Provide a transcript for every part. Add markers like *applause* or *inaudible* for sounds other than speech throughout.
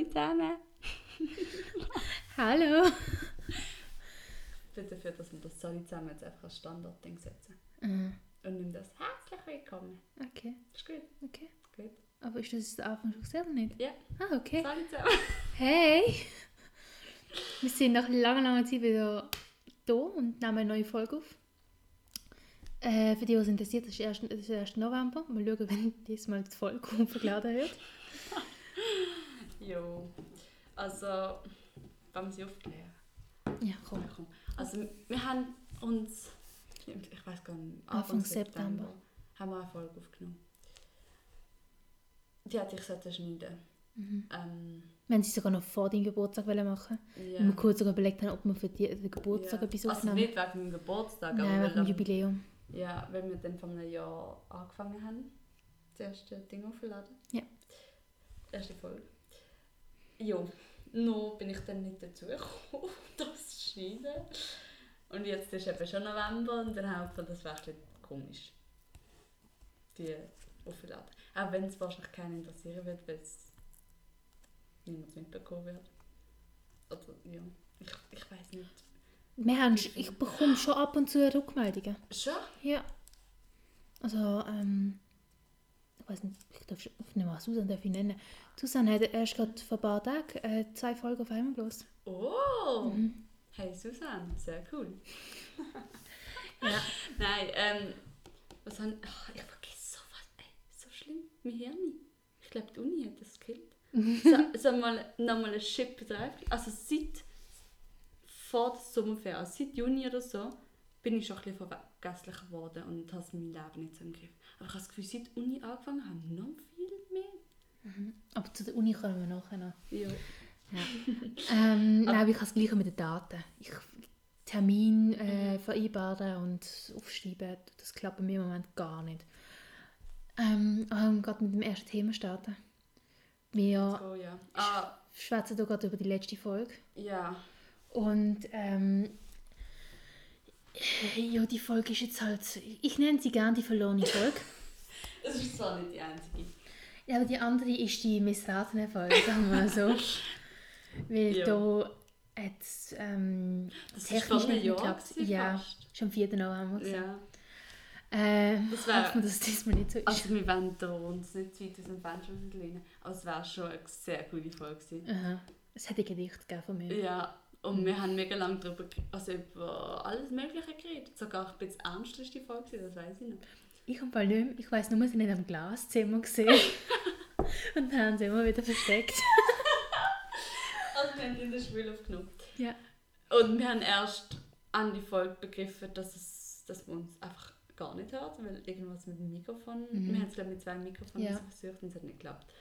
Sali zusammen. *laughs* Hallo. Ich bin dafür, dass wir das Sali zusammen jetzt einfach als Standardding setzen. Mhm. Und nimm das herzlich willkommen. Okay, Ist gut? okay. Gut. Aber ist das der Anfang schon gesehen oder nicht? Ja. Ah, okay. Sali zusammen. *laughs* Hey! Wir sind nach langer, langer Zeit wieder da und nehmen eine neue Folge auf. Äh, für die, was interessiert, das ist erst, das ist der 1. November. Mal schauen, *laughs* wenn diesmal die Folge hochgeladen wird. Jo. Also, wenn wir sie aufklären. Ja, komm. Ja, komm. Also, wir haben uns, ich weiß gar nicht, Anfang September. haben wir eine Folge aufgenommen. Die hätte ich sollte schneiden. Mhm. Ähm, Wir haben sie sogar noch vor deinem Geburtstag wollen machen. ja. Und wir kurz sogar überlegt haben, ob wir für die, den Geburtstag ja. etwas Also aufnehmen. nicht wegen meinem Geburtstag, Nein, aber wegen dem Jubiläum. ja, wenn wir dann vor einem Jahr angefangen haben, das erste Ding aufzuladen. Ja. Erste Folge. Jo, nur bin ich dann nicht dazu gekommen, *laughs* das zu schneiden. Und jetzt ist eben schon November und dann ich gedacht, das wäre ein bisschen komisch. Die aufzuladen. Auch wenn es wahrscheinlich keinen interessieren wird, weil es niemand mitbekommen wird. Oder ja, ich, ich weiß nicht. Wir haben, ich bekomme schon ab und zu Rückmeldungen. Schon? Ja. Also, ähm, weiß nicht, ich darf nehme mal Susan darf ich nennen. Susan hat erst gerade vor ein paar Tagen äh, zwei Folgen auf einmal bloß. Oh! Mhm. Hey Susanne, sehr cool. *laughs* Ja. Nein, ähm, was haben. Ach, ich vergesse so was. Ey, so schlimm. Mein Hirn. Ich glaube, die Uni hat das gekillt. so, *laughs* so mal, nochmal eine Schippe drauf. Also seit vor der Sommerferien, also seit Juni oder so, bin ich schon ein bisschen vergesslicher geworden und habe mein Leben nicht so im Griff. Aber ich habe das Gefühl, seit die Uni angefangen haben, noch viel mehr. Aber zu der Uni kommen wir nachher noch. Ja. Ähm, *laughs* nein, aber ich habe das Gleiche mit den Daten. Ich Termin äh, vereinbaren und aufschreiben, das klappt bei mir im Moment gar nicht. Ähm, aber gerade mit dem ersten Thema starten. Wir So, ja. Ah, schwätzen hier gerade über die letzte Folge. ja. Und ähm, ja, die Folge ist jetzt halt, ich nenne sie gerne die verlorene Folge. *laughs* Das ist zwar nicht die einzige. Ja, aber die andere ist die missratene Folge, sagen wir mal so. *laughs* Weil Ja. da hat ähm, Das ist technisch nicht geklappt. Ja, fast. schon am 4. November. Ja. Äh, Das wär- hoffen wir, dass das diesmal nicht so ist. Also wir wollen da uns nicht zu weit aus dem Fenster lehnen, aber es wäre schon eine sehr coole Folge gewesen. Aha. Es hätte ein Gedicht gegeben von mir. Ja, und wir haben mega lange darüber, also über alles Mögliche geredet. Sogar ein bisschen ernst ist die Folge, das weiß ich noch. Ich habe nicht mehr, ich weiss nur, wir sind in einem Glaszimmer gesehen. *laughs* Und haben sie immer wieder versteckt. *laughs* Also wir haben in der Schule aufgenommen. Ja. Und wir haben erst an die Folge begriffen, dass, es, dass man uns einfach gar nicht hört, weil irgendwas mit dem Mikrofon, Mhm. wir haben es glaube mit zwei Mikrofonen Ja. versucht und es hat nicht geklappt.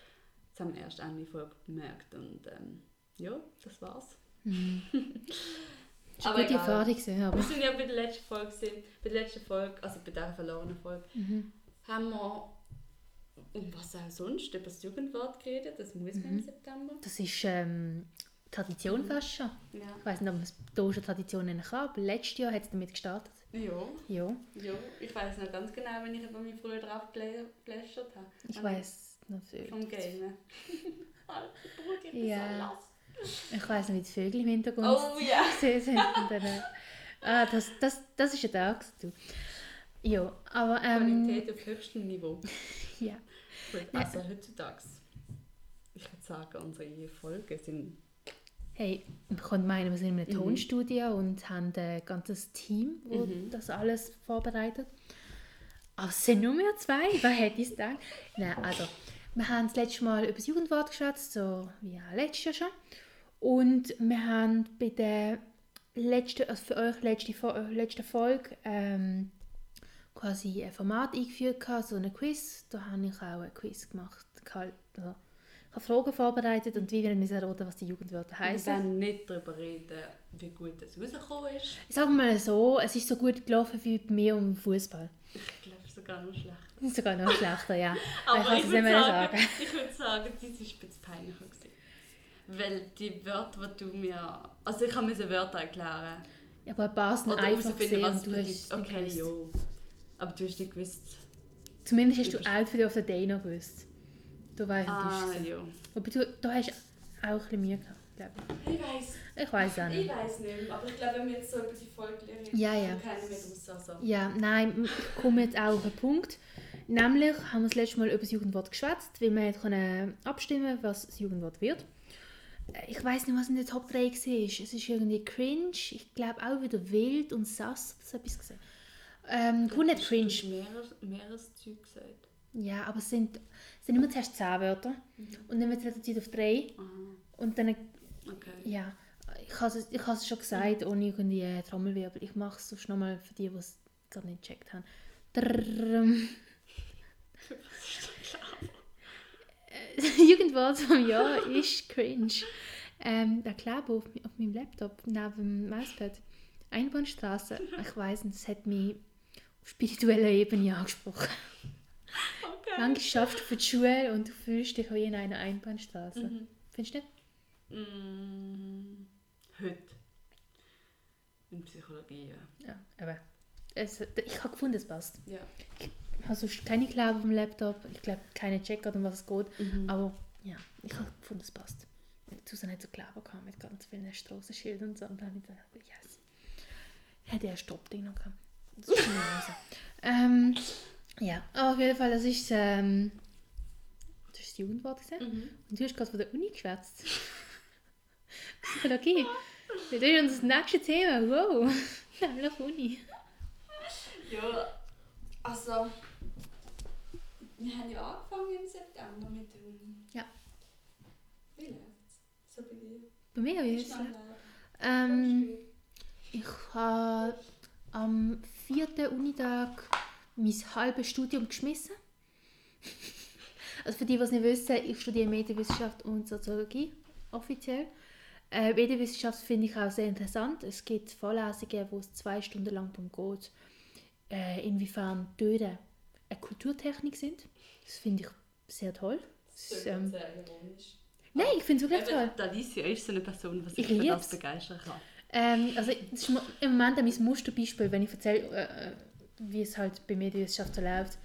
Das haben wir erst an die Folge bemerkt und ähm, ja, das war's. Mhm. Das war Aber gute. Erfahrung, gewesen, aber... Wir sind ja bei der letzten Folge, gewesen. bei der letzten Folge, also bei der verlorenen Folge, Mhm. haben wir um was auch sonst, über das Jugendwort geredet, das muss man Mhm. im September. Das ist ähm, Tradition fast schon. Ja. Ich weiß nicht, ob man es hier schon Tradition nennen kann, aber letztes Jahr hat es damit gestartet. Ja, Ja, ja, ich weiß noch ganz genau, wenn ich über mich früher drauf gelä- gelästert habe. ich weiß viel. Vom Game. *laughs* Alter Bruder, ich Ja. so. Ich weiß noch, wie die Vögel im Hintergrund Oh ja. *laughs* gesehen sind. Dann, äh, ah, das, das, das ist ein Tag. Du. Ja, aber ähm, Qualität auf höchstem Niveau. *laughs* ja. Gut, also heutzutage, ich würde sagen, unsere Folgen sind Hey, wir können meinen, wir sind in einem Mhm. Tonstudio und haben ein ganzes Team, das Mhm. das alles vorbereitet. Aber es sind nur mehr zwei, wer hätte es gedacht? Nein, also, wir haben das letzte Mal über das Jugendwort geschätzt, so wie auch letztes Jahr schon. Und wir haben bei der letzten, also für euch letzte, äh, letzte Folge ähm, quasi ein Format eingeführt, so ein Quiz. Da habe ich auch ein Quiz gemacht. Also, ich habe Fragen vorbereitet und wie wir müssen erraten, was die Jugendwörter Wir heißen. werden nicht darüber reden, wie gut es rausgekommen ist. Ich sage mal so, es ist so gut gelaufen wie bei mir um Fußball. Ich glaube sogar noch schlechter. Ist sogar noch schlechter, ja. *laughs* Aber ich ich, würde sagen, sagen. ich würde sagen, das war ein bisschen peinlicher. Weil die Wörter, die du mir... Also ich musste Wörter erklären. Ja, aber ein paar sind Oder einfach gesehen was du hast Okay, nicht ja. Aber du hast nicht gewusst... Zumindest hast du Ich Outfit auf der Day noch gewusst. Du weißt Ah, es. ja. Aber du, du hast auch ein bisschen Mühe gehabt, glaube Ich weiß. ich. Ich weiß auch Ich nicht. weiß nicht aber ich glaube, wenn wir jetzt so über die Folge lernen, Ja, ja. keiner mehr raus. Also. Ja, nein, ich komme jetzt auch auf einen Punkt. Nämlich haben wir das letzte Mal über das Jugendwort geschwätzt, weil wir hätten können abstimmen was das Jugendwort wird. Ich weiß nicht, was in der Top 3 war. Es ist irgendwie cringe, ich glaube auch wieder wild und sass so etwas gesehen. Ähm, gut, nicht cringe. hast mehreres, mehreres Zeug gesagt. Ja, aber es sind, es sind immer zuerst 10 Wörter und dann wird es reduziert auf 3 Aha, und dann, okay. ja, ich habe es, ich habe es schon gesagt, ohne irgendwie äh, Trommelwirbel. Ich mache es sonst nochmal für die, die es gerade nicht gecheckt haben. Drrrrm. *laughs* Jugendwort vom Jahr ist cringe. Ähm, der Kleber auf, auf meinem Laptop neben dem Mauspad. Einbahnstraße. Ich weiß nicht, das hat mich auf spiritueller Ebene angesprochen. Okay. Manchmal schaffst du für die Schule und du fühlst dich wie in einer Einbahnstraße. Mhm. Findest du nicht? Mm, heute. In Psychologie, ja. Ja, aber es, ich habe gefunden, es passt. Ja. Ich sonst keine auf dem Laptop. Ich glaube, keine Checker, um was es geht. Mhm. Aber ja, ich habe gefunden, es passt. Susan hat so Kleber gehabt mit ganz vielen Strassenschildern und so. Und dann habe ich gedacht, yes. Hätte ja Stoppding noch gehabt. Das ist ähm, ja, aber auf jeden Fall, das ist, ähm, das ist das Jugendwort gesehen. Mhm. Und du hast gerade von der Uni geschwätzt. Psychologie. *laughs* Das ist unser nächstes Thema. Wow. *laughs* Nämlich Uni. Ja, also. Wir haben ja angefangen im September mit der Uni. Ja. Wie läuft's? So bei dir? Bei mir, wie Ist es? Ähm, ich habe am vierten Unitag mein halbes Studium geschmissen. *laughs* Also für die, die es nicht wissen, ich studiere Medienwissenschaft und Soziologie offiziell. Äh, Medienwissenschaft finde ich auch sehr interessant. Es gibt Vorlesungen, wo es zwei Stunden lang darum geht, äh, inwiefern Töne eine Kulturtechnik sind. Das finde ich sehr toll. Das, Das ähm, ist sehr ironisch. nein, ich finde es wirklich toll. Alicia ist so eine Person, die sich Ich für das begeistern kann. Ähm, also das ist im Moment mein Musterbeispiel, wenn ich erzähle, äh, äh, wie es halt bei Medienwissenschaft so läuft.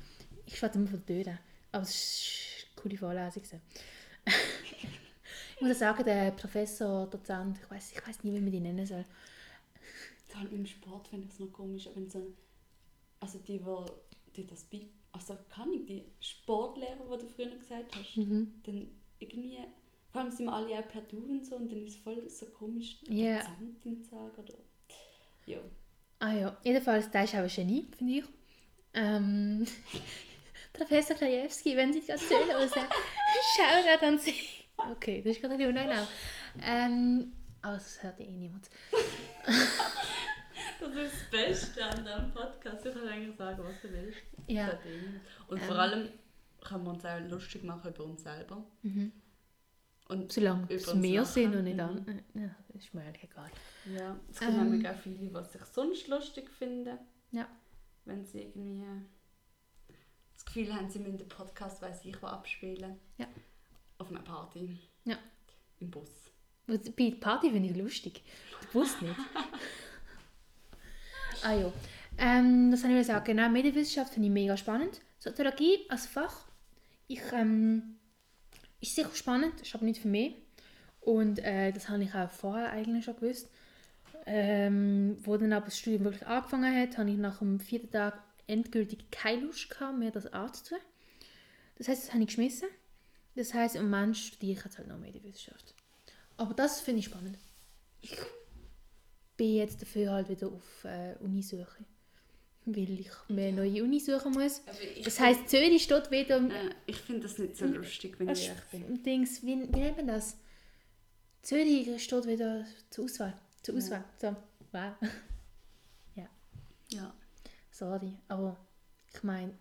Ich schwätze immer von Tönen, aber es war eine coole Vorlesung. ich muss sagen, der Professor, Dozent, ich weiß ich weiß nie, wie man die nennen soll. Allem im Sport finde ich es noch komisch, wenn so also die, wo, die das bei, also kann ich, die Sportlehrer, die du früher gesagt hast, Mhm. dann irgendwie, vor allem sind wir alle auch per Du und so und dann ist es voll so komisch. Dozentin zu sagen oder, ja. Ah ja, jedenfalls, der ist auch ein Genie, finde ich. Ähm, *laughs* Professor Krajewski, wenn Sie das gerade hören, schau da an Sie. Okay, das ist gerade ein bisschen unangenehm. Ähm, aber das hört eh niemand. *laughs* Das ist das Beste an diesem Podcast, ich kann eigentlich sagen, was du willst. Ja. Und Ähm. vor allem können wir uns auch lustig machen über uns selber. Mhm. Und Solange es mehr sind und nicht Mhm. an. Ja, das ist mir eigentlich egal. Ja, es gibt Ähm. nämlich auch viele, die sich sonst lustig finden. Ja. Wenn sie irgendwie das Gefühl haben, sie müssen den Podcast, weiß ich, wo abspielen. Ja. Auf einer Party. Ja. Im Bus. Bei der Party finde ich lustig. Ich wusste nicht. *laughs* ah ja. Ähm, das habe ich sagen. Genau, Medienwissenschaft finde ich mega spannend. Soziologie als Fach ich, ähm, ist sicher spannend, ist aber nicht für mich. Und äh, das habe ich auch vorher eigentlich schon gewusst. Ähm, wo dann aber das Studium wirklich angefangen hat, habe ich nach dem vierten Tag endgültig keine Lust gehabt, mehr das Arzt zu tun. Das heißt, das habe ich geschmissen. Das heißt, im Moment studiere ich jetzt halt noch Medienwissenschaft. Aber das finde ich spannend. Ich bin jetzt dafür halt wieder auf äh, Unisuche. Weil ich mir eine neue Uni suchen muss. Das heisst, Zürich steht wieder Äh, ich finde das nicht so lustig, wenn ich ehrlich bin. Dings, wie, wie nennt man das? Zürich steht wieder zur Auswahl. Zur Ja. Auswahl. So, wow. *laughs* Ja. Sorry, aber ich meine,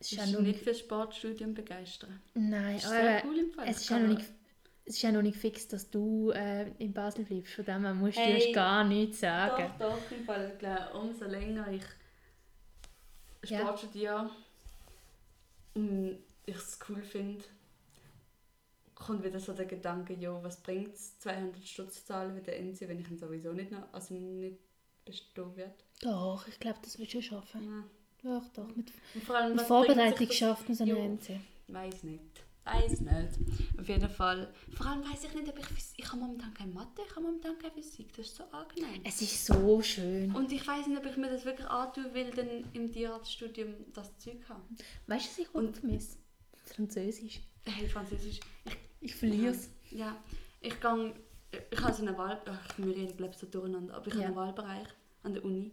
es ist Ich ja bin nicht für Sportstudium begeistert. Nein, aber cool im Fall. es ist ja noch nicht... Es ist ja noch nicht fix, dass du äh, in Basel bleibst. Von dem her musst du Hey, gar nichts sagen. Doch, doch, im Fall, ich glaube, umso länger ich Ja. Sport studiere und ich es cool finde, kommt wieder so der Gedanke, jo, was bringt es, 200 Stutz zahlen wie der NC, wenn ich ihn sowieso nicht, noch, also nicht bestehen werde. Doch, ich glaube, das willst du schaffen. Ja. Doch, doch. Mit, Und vor allem, mit Vorbereitung schafft man so eine Jo. NC. Weiß nicht. Weiß nicht. Auf jeden Fall. Vor allem weiß ich nicht, ob ich Physik... Ich habe momentan keine Mathe, ich habe momentan keine Physik. Das ist so angenehm. Es ist so schön. Und ich weiß nicht, ob ich mir das wirklich antun will, dann im Tierarztstudium das Zeug haben. Weißt du, was ich auch vermisse? Französisch. Hey, Französisch. Ich, Ich verliere es. ja, ich gehe... Ich habe so einen Wahl... Ach, wir reden, glaube ich, so durcheinander. Aber ich Ja. habe einen Wahlbereich an der Uni,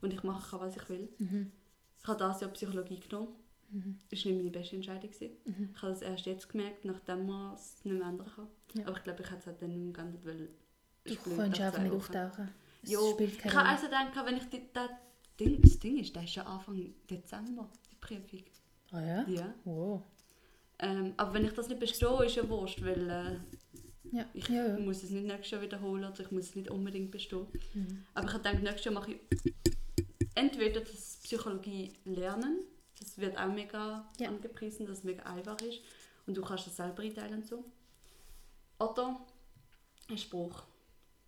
wo ich machen kann, was ich will. Mhm. Ich habe das Jahr Psychologie genommen. Das war nicht meine beste Entscheidung. Mhm. Ich habe das erst jetzt gemerkt, nachdem man es nicht mehr ändern kann. Ja. Aber ich glaube, ich hätte es halt dann nicht mehr geändert, weil... Du nach einfach nicht auftauchen. Es Jo, spielt ich habe Rolle. also gedacht, wenn ich die, das, Ding, das Ding ist, das ist ja Anfang Dezember, die Prüfung. Ah ja? Ja. Wow. Ähm, aber wenn ich das nicht bestehe, ist ja wurscht, weil äh, Ja, ich ja, ja. muss es nicht nächstes Jahr wiederholen oder ich muss es nicht unbedingt bestehen. Mhm. Aber ich habe gedacht, nächstes Jahr mache ich entweder das Psychologie lernen, das wird auch mega Ja. angepriesen, dass es mega einfach ist und du kannst es selber einteilen und so. Oder ein Spruch.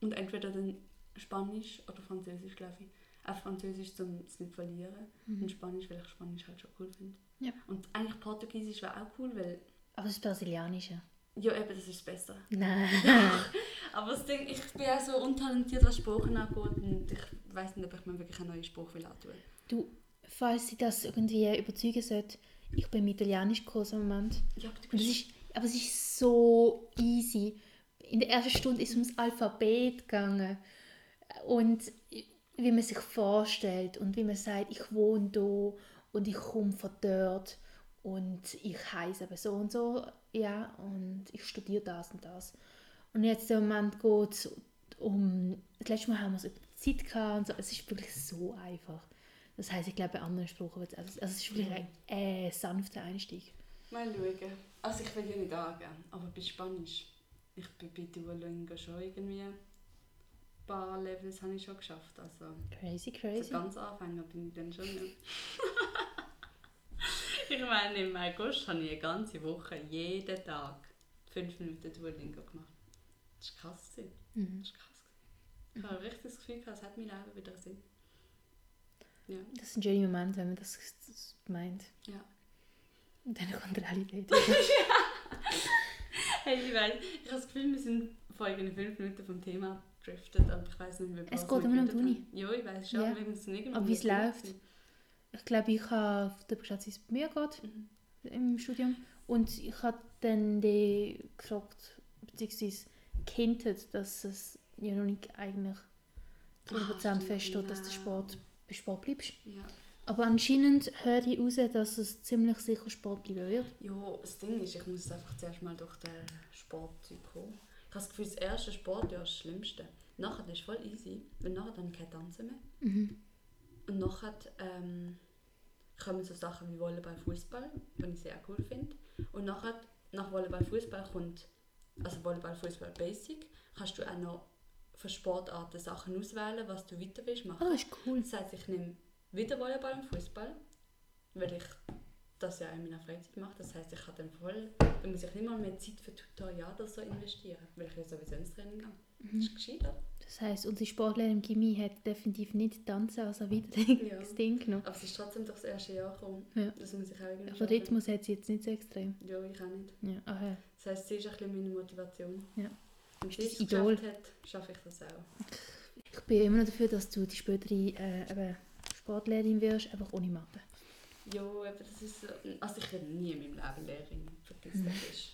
Und entweder dann Spanisch oder Französisch, glaube ich. Auch Französisch, um es nicht zu verlieren. Und Spanisch, weil ich Spanisch halt schon cool finde. Mhm. Ja. Und eigentlich Portugiesisch wäre auch cool, weil Aber das Brasilianische. ja, eben, das ist Beste. Nein. *laughs* Aber das Ding, ich bin auch so untalentiert, was Sprachen angeht und ich weiß nicht, ob ich mir wirklich einen neuen Spruch will antun. Du, falls sie das irgendwie überzeugen sollte, ich bin im Italienischkurs im Moment. Ja, aber ist, aber es ist so easy. In der ersten Stunde ist es ums Alphabet gegangen. Und wie man sich vorstellt und wie man sagt, ich wohne da und ich komme von dort und ich heiße aber so und so, ja, und ich studiere das und das. Und jetzt im Moment geht es um, das letzte Mal haben wir es über die Zeit gehabt und so, es ist wirklich so einfach. Das heißt, ich glaube, bei anderen Sprachen wird es, also, also es ist wirklich ein äh, sanfter Einstieg. Mal schauen. Also ich will ja nicht angeben, aber bei Spanisch, ich bin bei Duolingo schon irgendwie... Ein paar Levels habe ich schon geschafft, also... Crazy, crazy. ganz Anfänger bin ich dann schon nicht. *laughs* ich meine, im August habe ich eine ganze Woche, jeden Tag, fünf Minuten Duolingo gemacht. Das war krass. Mhm. Das war krass. Ich habe richtig das Gefühl, gehabt, es hat mein Leben wieder Sinn. Ja, Das ist ein schöner Moment, wenn man das, das meint. ja. Und dann kommt Realität. *laughs* Hey, ich weiß, ich habe das Gefühl, wir sind vor irgendwie fünf Minuten vom Thema gedriftet, aber ich weiß nicht mehr, Es geht immer noch um die haben. Ja, ich weiß schon, Ja. wir müssen irgendwann Aber wie es läuft. ich glaube, ich habe der geschätzt, wie es bei mir geht Mhm. im Studium. Und ich habe dann die gefragt, beziehungsweise gehintet, dass es ja noch nicht eigentlich 100% stimmt, feststeht, dass ja. du Sport, bei Sport bleibst. Ja. Aber anscheinend höre ich raus, dass es ziemlich sicher Sport bleiben wird. Ja, das Ding ist, ich muss einfach zuerst mal durch den Sportzeug kommen. Ich habe das Gefühl, das erste Sportjahr ist das Schlimmste. Nachher ist es voll easy, weil nachher dann kein Tanzen mehr. Mhm. Und nachher ähm, kommen so Sachen wie Volleyball, Fußball, was ich sehr cool finde. Und nachher, nach Volleyball, Fußball kommt, also Volleyball, Fußball Basic, kannst du auch noch von Sportarten Sachen auswählen, was du weiter willst machen. Oh, das ist cool. Das heißt, ich nehme wieder Volleyball und Fußball, weil ich das ja in meiner Freizeit mache. Das heißt, ich habe dann voll, da muss ich nicht mal mehr Zeit für Tutorial oder so investieren, weil ich ja sowieso ins Training gehe. Das ist gescheiter. Das heisst, unsere Sportlerin im Gimmi hat definitiv nicht Tanzen als ein Ja. *laughs* genommen. Aber es ist trotzdem durch das erste Jahr gekommen. Ja. Das muss ich auch irgendwie Aber. Rhythmus hat sie jetzt nicht so extrem. Ja, ich auch nicht. Ja, aha. Das heisst, sie ist ein bisschen meine Motivation. Ja. Wenn das es Idol? geschafft hat, schaffe ich das auch. Ich bin immer noch dafür, dass du die spätere äh, Sportlehrerin wirst, einfach ohne Mathe. Ja, aber das ist so. Also ich werde nie in meinem Leben Lehrerin, vergiss Mhm. das ist.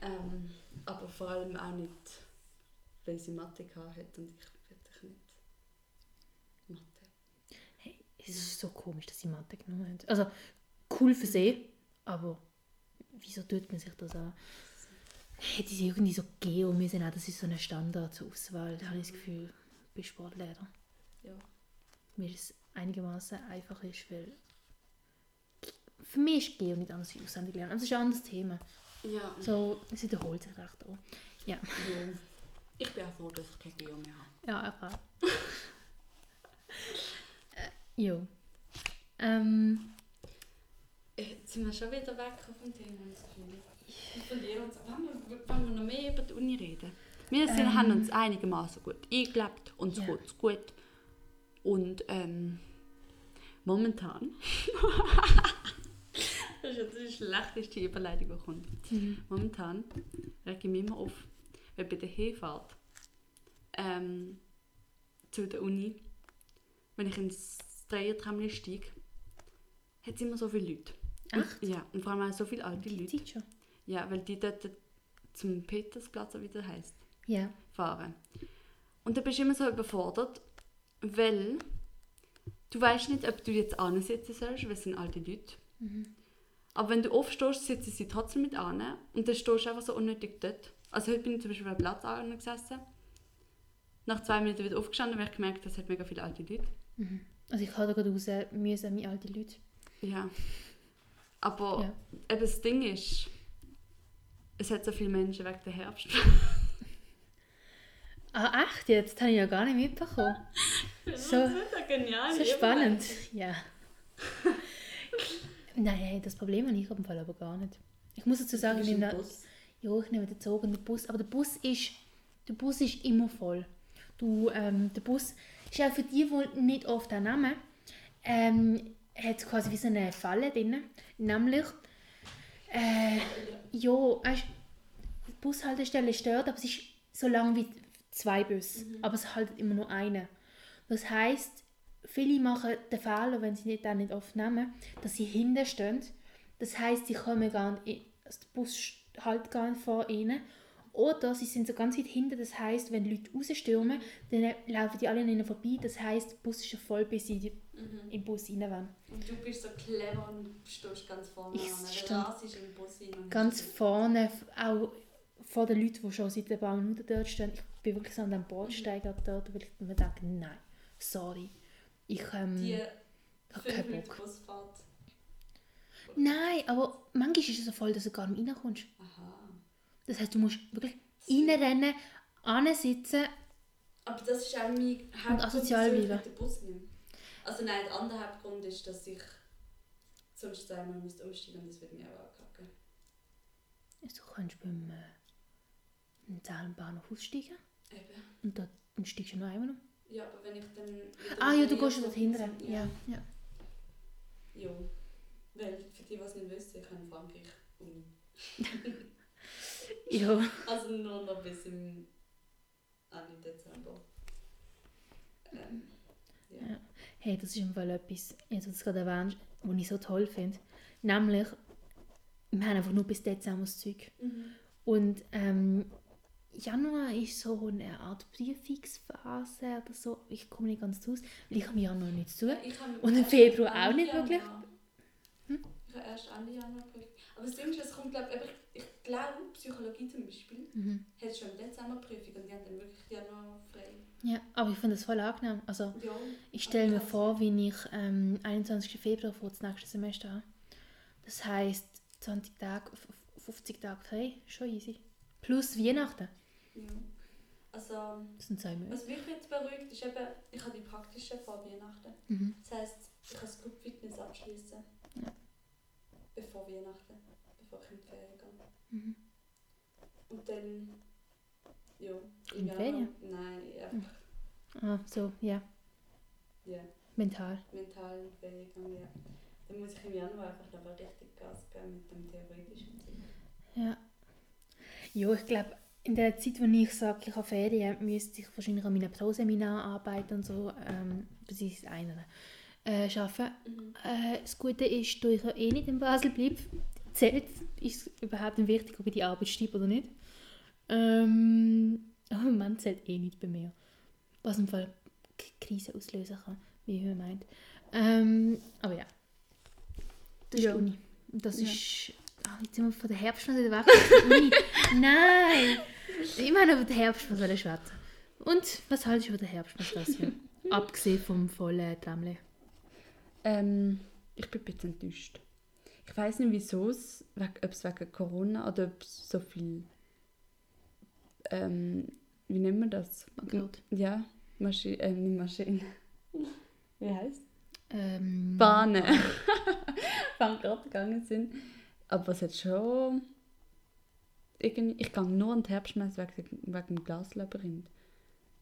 Ähm, aber vor allem auch nicht, weil sie Mathe hatte und ich wirklich nicht Mathe. Hey, es ist so komisch, dass sie Mathe genommen haben. Also, cool für sie, aber wieso tut man sich das an? Hätte sie irgendwie so Geo müssen, auch das ist so eine Standardauswahl, da habe ich das Gefühl, bei Sportlehrer. Ja. Weil es einigermaßen einfach ist, weil für mich ist Geo nicht anders wie auswendig lernen. Das ist ein anderes Thema. Ja. So, es wiederholt sich recht auch. Ja, ja. Ich bin auch froh, dass ich kein Geo mehr habe. ja einfach. äh, jo. Ähm, Jetzt sind wir schon wieder weg vom Thema. Ich das verlieren uns. Wollen wir, noch mehr über die Uni reden? Wir sind, Ähm. haben uns einigermaßen gut eingelebt, uns Ja. geht's gut. Und ähm, momentan *laughs* ist jetzt die schlechteste Überleitung, die kommt. Mhm. Momentan rege ich mich immer auf, weil bei der Hinfahrt ähm, zu der Uni, wenn ich ins Dreiertramli steige, hat es immer so viele Leute. Echt? Ja, und vor allem auch so viele alte Leute. Schon. Ja, weil die dort zum Petersplatz, wie der heißt, Ja. fahren. Und da bist du immer so überfordert, weil du weißt nicht, ob du jetzt ansitzen sollst, weil es sind alte Leute. Aber wenn du aufstehst, sitzen sie trotzdem mit an und dann stehst du einfach so unnötig dort. Also heute bin ich zum Beispiel auf einem Platz gesessen. Nach zwei Minuten wieder aufgestanden, weil ich gemerkt es hat mega viele alte Leute. Also ich habe da gerade raus, mühsame alte Leute. Ja. Aber Ja. eben das Ding ist, es hat so viele Menschen wegen der Herbst. *laughs* Ah, echt jetzt? Das habe ich ja gar nicht mitbekommen. So, ja genial. so spannend. Ja. *laughs* Nein, das Problem habe ich auf dem Fall aber gar nicht. Ich muss dazu sagen, ich nehme, den- ja, ich nehme den Zug und den Bus, aber der Bus ist, der Bus ist immer voll. Du, ähm, der Bus ist auch für die, die nicht oft den Namen ähm, hat quasi wie so eine Falle drin. Nämlich, äh, ja, weißt, Bushaltestelle stört, aber es ist so lang wie zwei Busse, aber es haltet immer nur eine. Das heißt, viele machen den Fehler, wenn sie nicht, dann nicht oft nehmen, dass sie hinten stehen. Das heißt, sie kommen gar nicht, also der Bus halt gar nicht vor ihnen. Oder sie sind so ganz weit hinten, das heißt, wenn Leute rausstürmen, dann laufen die alle an ihnen vorbei. Das heißt, der Bus ist schon voll, bis sie die- im Bus rein wollen. Und du bist so clever und stehst ganz vorne Ich an. Stand Ganz vorne, auch vor den Leuten, die schon seit ein paar Minuten dort stehen. Ich bin wirklich so an dem Bordsteig dort, weil ich mir denke, nein, sorry. Ich, ähm, Die habe keinen Bock. Nein, aber manchmal ist es so voll, dass du gar nicht reinkommst. Aha. Das heißt, du musst wirklich reinrennen, ansitzen. Aber das ist auch mein Hauptgrund, wieso ich den Bus nehme. Also nein, der andere Hauptgrund ist, dass ich sonst zweimal müsste umsteigen und das würde mich auch ankacken. Also, du kannst beim äh, im Zahlenbahnhof aussteigen Eben. und dort dann steigst du noch einmal um. Ja, aber wenn ich dann... Ah ja, du gehst dort hinten. Ja, ja. Ja. Weil, für die, die es nicht wissen, ich habe in Frankreich Uni. *laughs* ja. Also nur noch bis im Ende Dezember. Ähm, ja. Ja. Hey, das ist im Fall etwas, jetzt hast du gerade erwähnt, was ich so toll finde. Nämlich, wir haben einfach nur bis Dezember das Zeug. Mhm. Und ähm, Januar ist so eine Art Prüfungsphase oder so. Ich komme nicht ganz raus, weil ich habe im Januar nichts zu Und im Februar auch nicht wirklich? Ich habe erst Ende Januar geprüft. Aber das Ding ist, es kommt, glaube ich, ich glaube, Psychologie zum Beispiel Mhm. hat schon im Dezember Prüfung und die haben dann wirklich Januar frei. Ja, aber ich finde das voll angenehm. Also, Ja. ich stelle mir vor, wie ich ähm, 21. Februar vor das nächste Semester habe. Das heisst 20 Tage, f- 50 Tage frei, schon easy. Plus Weihnachten. Ja. Also, was mich jetzt beruhigt, ist eben, ich habe die praktische vor Weihnachten. Mhm. Das heisst, ich kann das Club Fitness abschließen. Ja. Bevor Weihnachten, bevor ich in die Ferien gehe. Mhm. Und dann, ja. In die Ferien? Nein, einfach, Ah, so, ja, ja, mental. mental in die Ferien gehen, ja. Dann muss ich im Januar einfach nochmal richtig Gas geben mit dem theoretischen Zeug. Ja. Ja, ich glaube, in der Zeit, wo ich sage, ich habe Ferien, müsste ich wahrscheinlich an meinem Pro-Seminar arbeiten und so, ähm, das ist einer, äh, arbeiten. Mhm. Äh, das Gute ist, da ich ja eh nicht in Basel bleibe, zählt, ist es überhaupt nicht wichtig, ob ich die Arbeit schreibe oder nicht. Ähm, *laughs* aber man zählt eh nicht bei mir. Was im Fall Krise auslösen kann, wie man meint. Ähm, aber ja. Das ist Ja. die Uni. Das Ja. ist... Ah, jetzt sind wir von der weg. von der Uni. *laughs* Nein! Ich meine über den Herbst, was soll ich schwätzen? Und was haltest du über den Herbst, Nastasia? *laughs* Abgesehen vom vollen Tramle. Ähm, ich bin ein bisschen enttäuscht. Ich weiß nicht, wieso es, ob es wegen Corona oder ob es so viel. Ähm, wie nennt man das? Angebot. Ja, Maschine, äh, nicht Maschine. Wie heißt Ähm, Bahnen. Bankrott *laughs* gegangen sind. Aber es hat schon. Irgendwie, ich gehe nur an die Herbstmesse wegen, wegen dem Glaslabyrinth.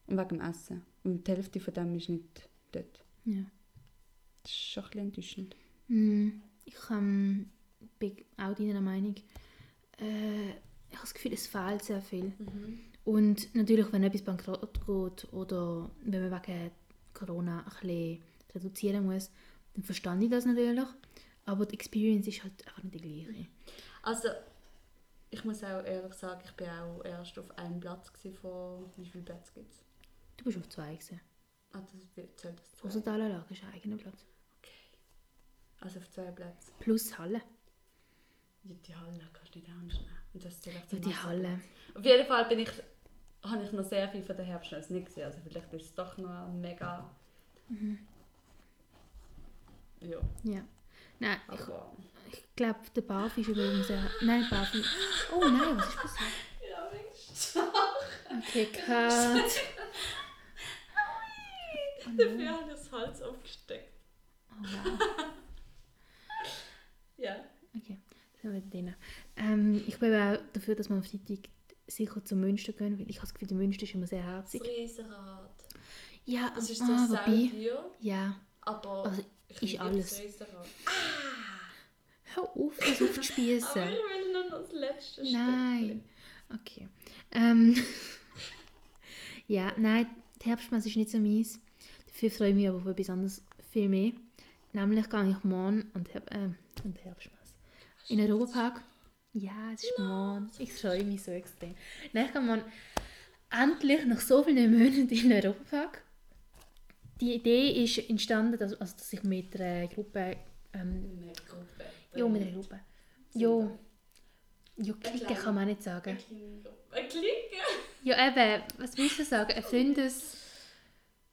Und wegen dem Essen. Und die Hälfte von dem ist nicht dort. Ja. Das ist schon ein bisschen enttäuschend. Hm, Ich, ähm, bin auch deiner Meinung. Äh, ich habe das Gefühl, es fehlt sehr viel. Und natürlich, wenn etwas bankrott geht oder wenn man wegen Corona ein bisschen reduzieren muss, dann verstehe ich das natürlich. Aber die Experience ist halt einfach nicht die gleiche. Also, ich muss auch ehrlich sagen, ich war auch erst auf einem Platz von... Wie viele Plätze gibt es? Du bist auf zwei gewesen. Ah, das zählt das zwei? Rosendaler ist ein eigener Platz. Okay. Also auf zwei Plätzen. Plus Halle. Ja, die Halle kannst du nicht ernst nehmen. Und das zählt Ja, die. Halle. Auf jeden Fall bin ich, habe ich noch sehr viel von der Herbstschnitz nicht gesehen. Also vielleicht ist es doch noch mega... Ja, Ja. Nein, ich, aber... ich glaube, der Barfi ist übrigens sehr... Nein, Barfi... Oh nein, was ist passiert? Ja, wenigstens. Okay, Cut. Dafür habe ich das Hals aufgesteckt. Oh, wow. *laughs* Ja. Okay, dann sind wir. Ähm, ich bin auch dafür, dass wir am Freitag sicher zum Münster gehen, weil ich habe das Gefühl, der Münster ist immer sehr Das herzig. Riesenrad. Ja, Das ist ah, so wobei... sauteuer, Ja, aber Also, ich liebe alles. Riesenrad. hör auf, das *laughs* Aber aufzuspießen. ich nur noch das letzte Nein. Okay. Ähm, *laughs* ja, nein, die Herbstmesse ist nicht so meins. Dafür freue ich mich aber auf etwas anderes viel mehr. Nämlich gehe ich morgen an die, Herb äh, an die Herbstmesse. In den Europapark. Ja, es ist morgen. Ich freue mich so extrem. Nein, ich gehe morgen endlich nach so vielen Monaten in den Europapark. Die Idee ist entstanden, dass, also, dass ich mit einer Gruppe... Ähm, Eine Gruppe. ja, mit einer Gruppe. Ja, ja Clique kann man auch nicht sagen. Eine Clique? Ja, eben, was willst du sagen? Ein Freundes...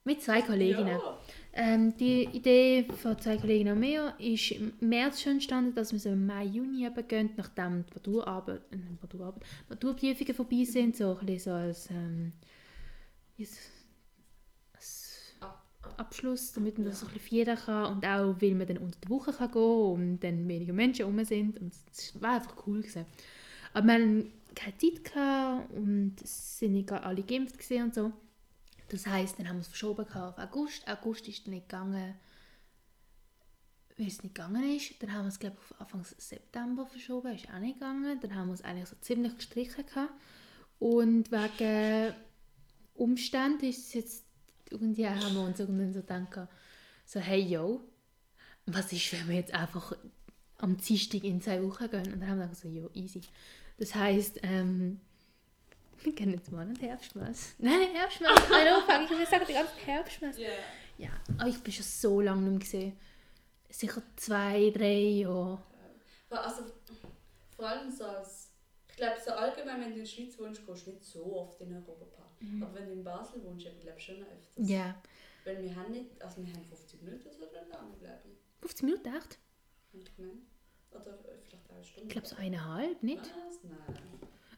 Mit zwei Kolleginnen. Ja. Ähm, die Idee von zwei Kolleginnen und mir ist im März schon entstanden, dass wir so im Mai, Juni eben gehen, nachdem die Maturarbeit, äh, Maturarbeit, Maturprüfungen vorbei sind, so ein bisschen so als, ähm, wie ist- als Ab- Abschluss, damit man das so ein bisschen feiern kann und auch, weil man dann unter der Woche kann gehen und dann weniger Menschen rum sind und es war einfach cool gewesen. Aber wir hatten keine Zeit gehabt und es sind nicht alle geimpft gewesen und so. Das heisst, dann haben wir es verschoben auf August. August ist dann nicht gegangen, weil es nicht gegangen ist. Dann haben wir es, glaube ich, auf Anfang September verschoben, ist auch nicht gegangen. Dann haben wir es eigentlich so ziemlich gestrichen gehabt. Und wegen Umständen ist es jetzt, irgendwie haben wir uns irgendwann so gedacht, so, hey, yo, was ist, wenn wir jetzt einfach am Dienstag in zwei Wochen gehen? Und dann haben wir gedacht, so, yo, easy. Das heisst, ähm, *laughs* wir gehen jetzt mal an *laughs* Herbstmess. Nein, Herbstmess. Europa. Ich habe gesagt, die ganze Herbstmess. Ja. Ja, aber ich bin schon so lange nicht mehr gesehen. Sicher zwei, drei Jahre. Also, vor allem so als... Ich glaube, so allgemein, wenn du in der Schweiz wohnst, gehst du nicht so oft in den Europapark. Aber wenn du in Basel wohnst, ich glaube schon noch öfters. Mhm. Ja. Weil wir haben nicht... Also wir haben 50 Minuten so lang, glaube ich. 15 Minuten, echt? Ich gemeint. Oder vielleicht auch eine Stunde. Ich glaube so eineinhalb, nicht? Was? Nein.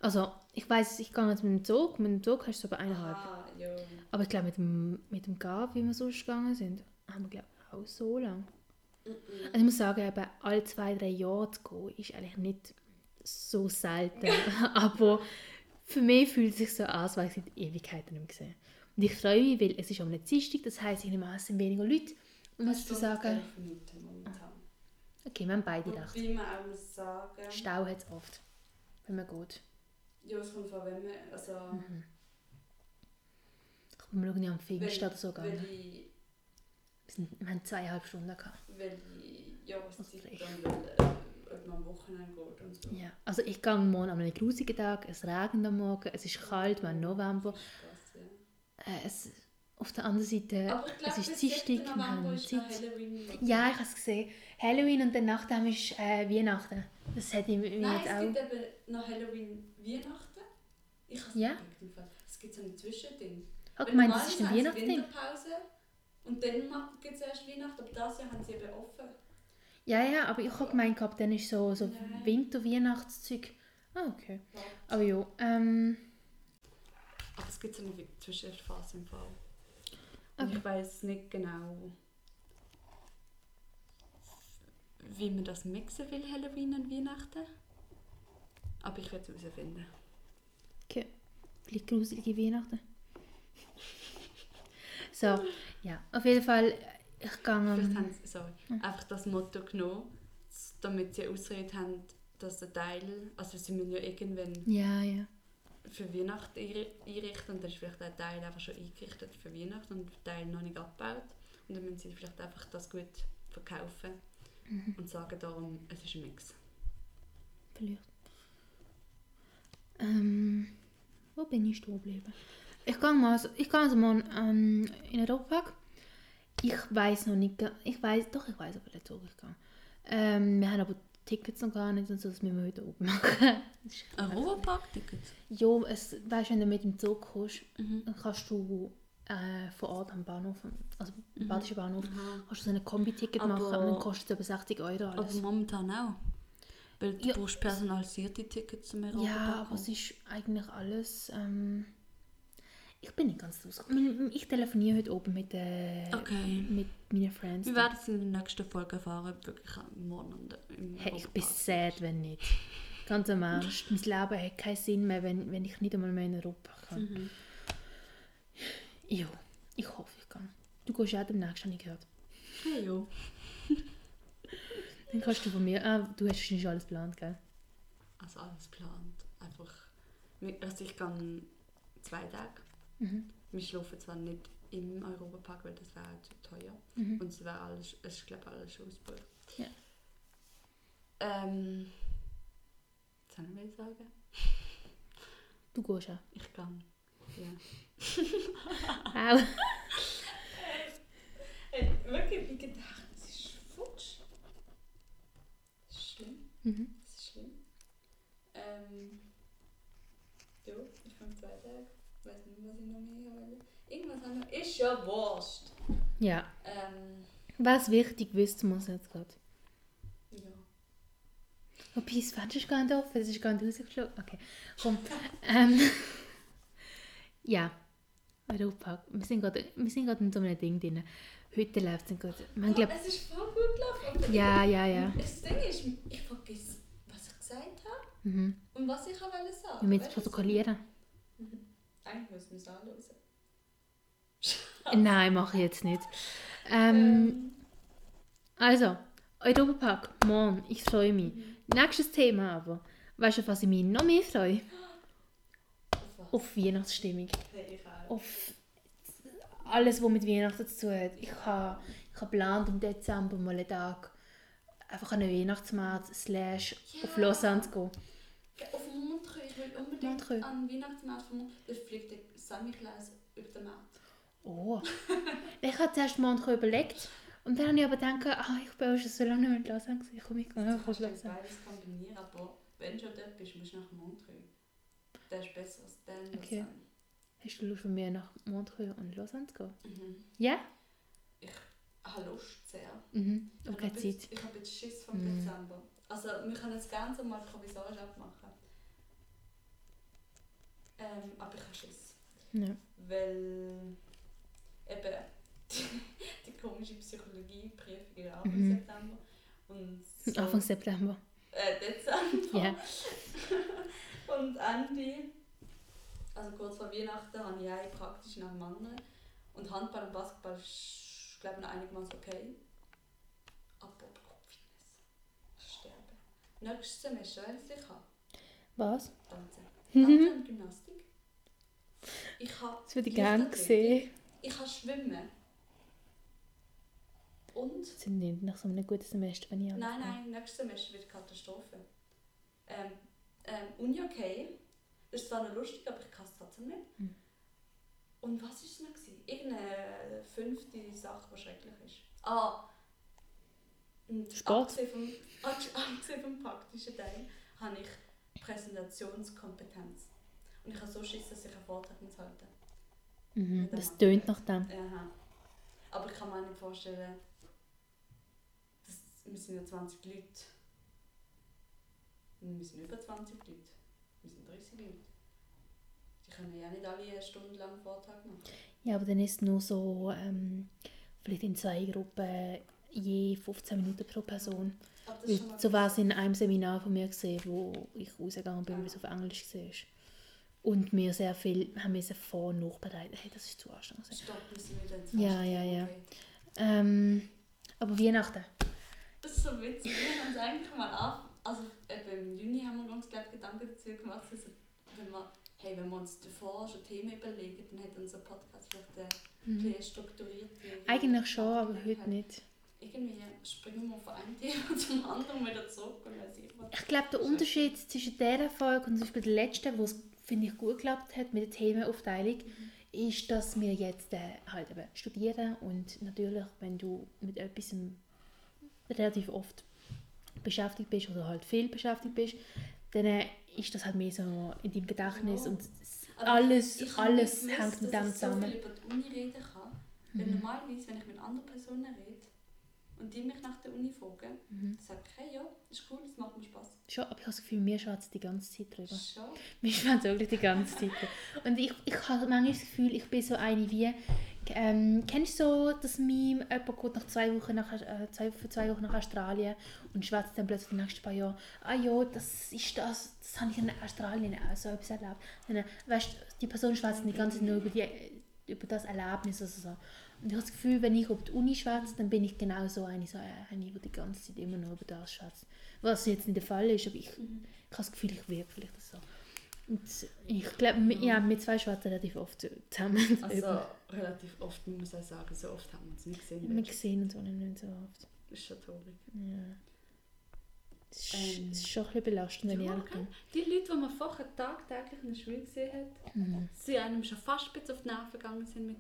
Also, ich weiß, ich gehe jetzt mit dem Zug. Mit dem Zug hast du so bei eineinhalb. Ah, ja. Aber ich glaube, mit dem, mit dem Gab, wie wir sonst gegangen sind, haben wir, glaube ich, auch so lang. Also ich muss sagen, eben, alle zwei, drei Jahre zu gehen, ist eigentlich nicht so selten. *laughs* Aber für mich fühlt es sich so an, als wäre ich seit Ewigkeiten nicht mehr gesehen. Und ich freue mich, weil es ist am Dienstag, das heisst, ich nehme an, es sind weniger Leute. Und muss zu sagen, 11 Minuten momentan. okay, wir haben beide gedacht. Wobei man auch muss sagen... Stau hat es oft, wenn man geht. Ja, es kommt vor, wenn man... Also... Mhm. Ich bin mal irgendwie am Pfingsten oder so gegangen. ich... Wir, sind, wir haben zweieinhalb Stunden gehabt. Weil ich... Ja, was drei. dann äh, man am Wochenende geht und so. Ja, also ich gehe morgen an einem grusigen Tag, es regnet am Morgen, es ist kalt, wir haben November. Krass, ja. Äh, es, auf der anderen Seite, Aber ich glaube, es ist Dienstag, 7. wir November haben Zeit. Halloween. Ja, ich habe es gesehen. Halloween und dann nachdem ist äh, Weihnachten. Das hätte ich mir Nein, jetzt es auch... gibt eben noch Halloween Weihnachten. Ich habe Ja? es Fall. Es gibt so ein Zwischending. Ich habe gemeint, das ist ein Weihnachtsding. Winterpause und dann gibt es erst Weihnachten, aber das Jahr haben sie eben offen. Ja, ja, aber ich habe gemeint, gehabt, dann ist so, so. Winter-Weihnachtszeug. Ah, okay. Aber ja, ähm... Aber es gibt so eine Zwischenphase im Fall. Okay. Ich weiß nicht genau, wie man das mixen will, Halloween und Weihnachten. Aber ich werde es herausfinden. Okay. Vielleicht gruselige Weihnachten. So, ja. Auf jeden Fall, ich gehe Vielleicht haben sie sorry, einfach das Motto genommen, damit sie Ausrede haben, dass der Teil, also sie müssen ja irgendwann Ja, ja. für Weihnachten einri- einrichten und dann ist vielleicht der Teil einfach schon eingerichtet für Weihnachten und der Teil noch nicht abgebaut. Und dann müssen sie vielleicht einfach das gut verkaufen und sagen darum, es ist ein Mix. Vielleicht. Ähm, wo bin ich stehen geblieben? Ich gehe mal, also- ich gehe also mal ähm, in den Europapark. Ich weiß noch nicht, ich weiß, doch, ich weiß, aber der Zug ich gehe. Ähm, wir haben aber Tickets noch gar nicht und so, das müssen wir heute oben machen. *laughs* Ein Ruhepark-Ticket? ja, es, weißt, wenn du mit dem Zug kommst, dann kannst du äh, vor Ort am Bahnhof, also im Badischen Bahnhof, kannst du so ein Kombi-Ticket Aber- machen und dann kostet es über 60 Euro Aber alles. momentan auch. Weil du Ja. brauchst personalisierte Tickets zum Ja, Europapark. aber es ist eigentlich alles. Ähm, ich bin nicht ganz rausgekommen. Ich telefoniere heute oben mit, äh, Okay. mit meinen Friends. Wir werden es in der nächsten Folge erfahren, ob wirklich am Morgen und im hey, ich bin sad, wenn nicht. *laughs* Ganz im Ernst. mein Leben hat keinen Sinn mehr, wenn, wenn ich nicht einmal mehr in Europa kann. Mhm. Ja, ich hoffe, ich kann. Du gehst auch demnächst, habe ich gehört. Hey, jo. *laughs* Dann kannst du von mir. Ah, du hast schon alles geplant, gell? Also alles geplant. Einfach. Also ich gehe zwei Tage. Mhm. Wir schlafen zwar nicht im Europapark, weil das wäre zu teuer. Mhm. Und es wäre alles, es ist glaube alles schon ausgebucht. Ja. Ähm. Was soll ich sagen? Du gehst auch. Ich gehe. Ja. Au. Hey, *laughs* wirklich, wie gedacht, es ist futsch. Das ist schlimm. Mhm. Das ist schlimm. Ähm. Ja, ich komme zwei Tage. Ich weiß nicht, was ich noch mehr habe. Irgendwas haben wir. Ist ja wurscht. Ja. Ähm. Was wichtig wissen muss jetzt gerade. Ja. Wobei, das Fenster ist gar nicht offen, es ist gar nicht rausgeflogen. Okay, komm. *laughs* ähm, *laughs* ja. Wir sind gerade wir sind gerade in so einem Ding drin. Heute läuft es gerade. Man glaubt, es ist voll gut gelaufen. ja, ja, ja. Das Ding ist, ich vergesse, was ich gesagt habe Mhm. und was ich auch wollte sagen. Wir müssen es protokollieren. Eigentlich müssen wir es anhören. Nein, mache ich jetzt nicht. Ähm, also, Europapark, morgen, ich freue mich. Nächstes Thema aber. Weißt du, auf was ich mich noch mehr freue? Auf? Auf Weihnachtsstimmung. Hey, auf alles, was mit Weihnachten zu tun hat. Ich habe ich geplant, im Dezember mal einen Tag einfach an einen Weihnachtsmarkt slash auf Ja. Lausanne zu gehen. Ja, Auf will unbedingt Montreux. an Weihnachtsmarkt Montreux. Da fliegt der Samichlaus über den Markt. Oh. ich habe zuerst Montreux überlegt und dann habe ich aber gedacht, ah, ich bin auch schon so lange nicht mehr in Lausanne ich Du einfach auf kannst das Lausanne. beides kombinieren, aber wenn du schon dort bist, musst du nach Montreux. Der ist besser als der in Okay. Lausanne. Hast du Lust von mir nach Montreux und Lausanne zu gehen? Mhm. Ja? Ich habe Lust sehr. Mhm. Habe keine Zeit. Ich habe jetzt Schiss vom Mhm. Dezember. Also wir können gerne so mal provisorisch abmachen. Ähm, aber ich habe Schiss. Ja. Weil eben die, *laughs* die komische Psychologie-Prüfung ist Anfang Mhm. September. Und so, Anfang September. äh, Dezember. Ja. *laughs* Und Ende, also kurz vor Weihnachten, habe ich einen praktisch nach dem anderen. Und Handball und Basketball ist, glaube ich, noch einigermaßen okay. Aber Kopfines. Sterben. Nächstes Semester, du, ich habe Was? Tanzen. Tanzen und Gymnastik. Ich habe Das würde ich gerne sehen. Ich habe Schwimmen. Und? Das sind nicht nach so einem guten Semester, wenn ich Nein, anfange. nein, nächstes Semester wird Katastrophe. Ähm, ähm, Uni okay. Das ist zwar noch lustig, aber ich kann es trotzdem nicht. Hm. Und was war es noch? gewesen? Irgendeine fünfte Sache, die schrecklich ist. Ah! Und Sport? Abgesehen vom, *laughs* abgesehen vom praktischen Teil habe ich Präsentationskompetenz. Und ich habe so Schiss, dass ich einen Vortrag muss halten Mhm. Das tönt nach dem. Aha. Aber ich kann mir auch nicht vorstellen, dass wir sind ja 20 Leute. Wir sind über 20 Leute. Wir sind 30 Leute. Die können ja nicht alle eine Stunde lang einen Vortrag machen. Ja, aber dann ist es nur so, ähm, vielleicht in zwei Gruppen, je 15 Minuten pro Person. Weil so war es in einem Seminar von mir gesehen, wo ich rausgegangen bin, wie es auf Englisch war. Und wir sehr viel haben müssen vor- und nachbereiten. Hey, das ist zu anstrengend. Stopp, müssen wir dann Ja, ja, ja. Ähm, aber Weihnachten. Das ist so witzig. Wir haben uns eigentlich mal ab. Also eben im Juni haben wir uns, glaube ich, Gedanken dazu gemacht, also, wenn wir, hey, wenn wir uns davor schon Themen überlegen, dann hat unser Podcast vielleicht ein Mhm. strukturiert. Eigentlich schon, aber heute nicht. Irgendwie springen wir von einem *laughs* Thema zum anderen wieder zurück und man. Ich glaube, der Unterschied zwischen dieser Folge und zum Beispiel der letzten, wo es, finde ich, gut geklappt hat mit der Themenaufteilung, ist, dass wir jetzt äh, halt eben studieren und natürlich, wenn du mit etwas relativ oft beschäftigt bist oder halt viel beschäftigt bist, dann äh, ist das halt mehr so in deinem Gedächtnis Ja. und Aber alles, alles hängt mit dem ich so zusammen. viel über die Uni reden kann. Weil normalerweise, wenn ich mit anderen Personen rede und die mich nach der Uni fragen, Mhm. sage ich, hey, ja, ist cool, das macht mir Spaß. Schon, aber ich habe das Gefühl, wir schwätzen die ganze Zeit drüber. Schon. *laughs* Wir schwätzen wirklich die ganze Zeit. Und ich, ich habe manchmal das Gefühl, ich bin so eine wie... Ähm, kennst du so das Meme, jemand geht nach zwei Wochen nach, äh, zwei, für zwei Wochen nach Australien und schwätzt dann plötzlich die nächsten paar Jahre, ah ja, das ist das, das habe ich in Australien auch so etwas erlebt. Dann, weißt, die Person schwätzt die ganze Zeit nur über, die, über das Erlebnis oder so. Und ich habe das Gefühl, wenn ich über die Uni schwätze, dann bin ich genau so eine, so eine, die die ganze Zeit immer nur über das schwätzt. Was jetzt nicht der Fall ist, aber ich, ich habe das Gefühl, ich wirke vielleicht so. Und ich glaube, wir- ja, wir zwei schwätzen relativ oft zusammen. Also *laughs* relativ oft, muss auch sagen, so oft haben wir uns nicht gesehen. wir sehen uns auch nicht so oft. Das ist schon traurig. Ja. Es ist, Ähm, ist schon ein bisschen belastend, wenn ich Ja, ehrlich bin. Die Leute, die man vorher tagtäglich in der Schule gesehen hat, Mhm. sie einem schon fast ein bisschen auf die Nerven gegangen sind mit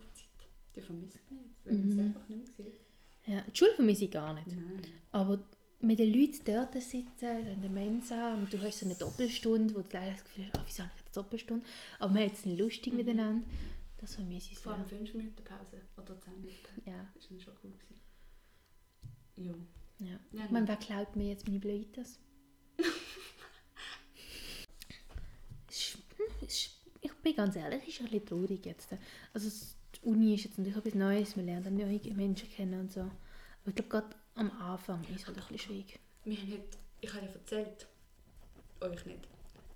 die vermisst man jetzt, weil Mhm. sie einfach nicht mehr sieht. Ja, die Schule vermisse ich gar nicht. Nein. Aber mit den Leuten dort sitzen, in der Mensa, und du hast so eine Doppelstunde, wo du leider das Gefühl hast, oh, wieso habe ich eine Doppelstunde? Aber man hat es lustig miteinander. Das vermisse ich Vor allem 5 Minuten Pause oder 10 Minuten. Ja, Das war schon cool. Gewesen. Ja. Ja, Ich meine, wer klaut mir jetzt meine Blöitas? *laughs* Es hm, es ich bin ganz ehrlich, es ist ein bisschen traurig jetzt. Also es- die Uni ist jetzt natürlich etwas Neues, wir lernen neue Menschen kennen und so. Aber ich glaube, gerade am Anfang ist es halt ein bisschen schwierig. Wir haben heute, ich habe ja erzählt, euch nicht,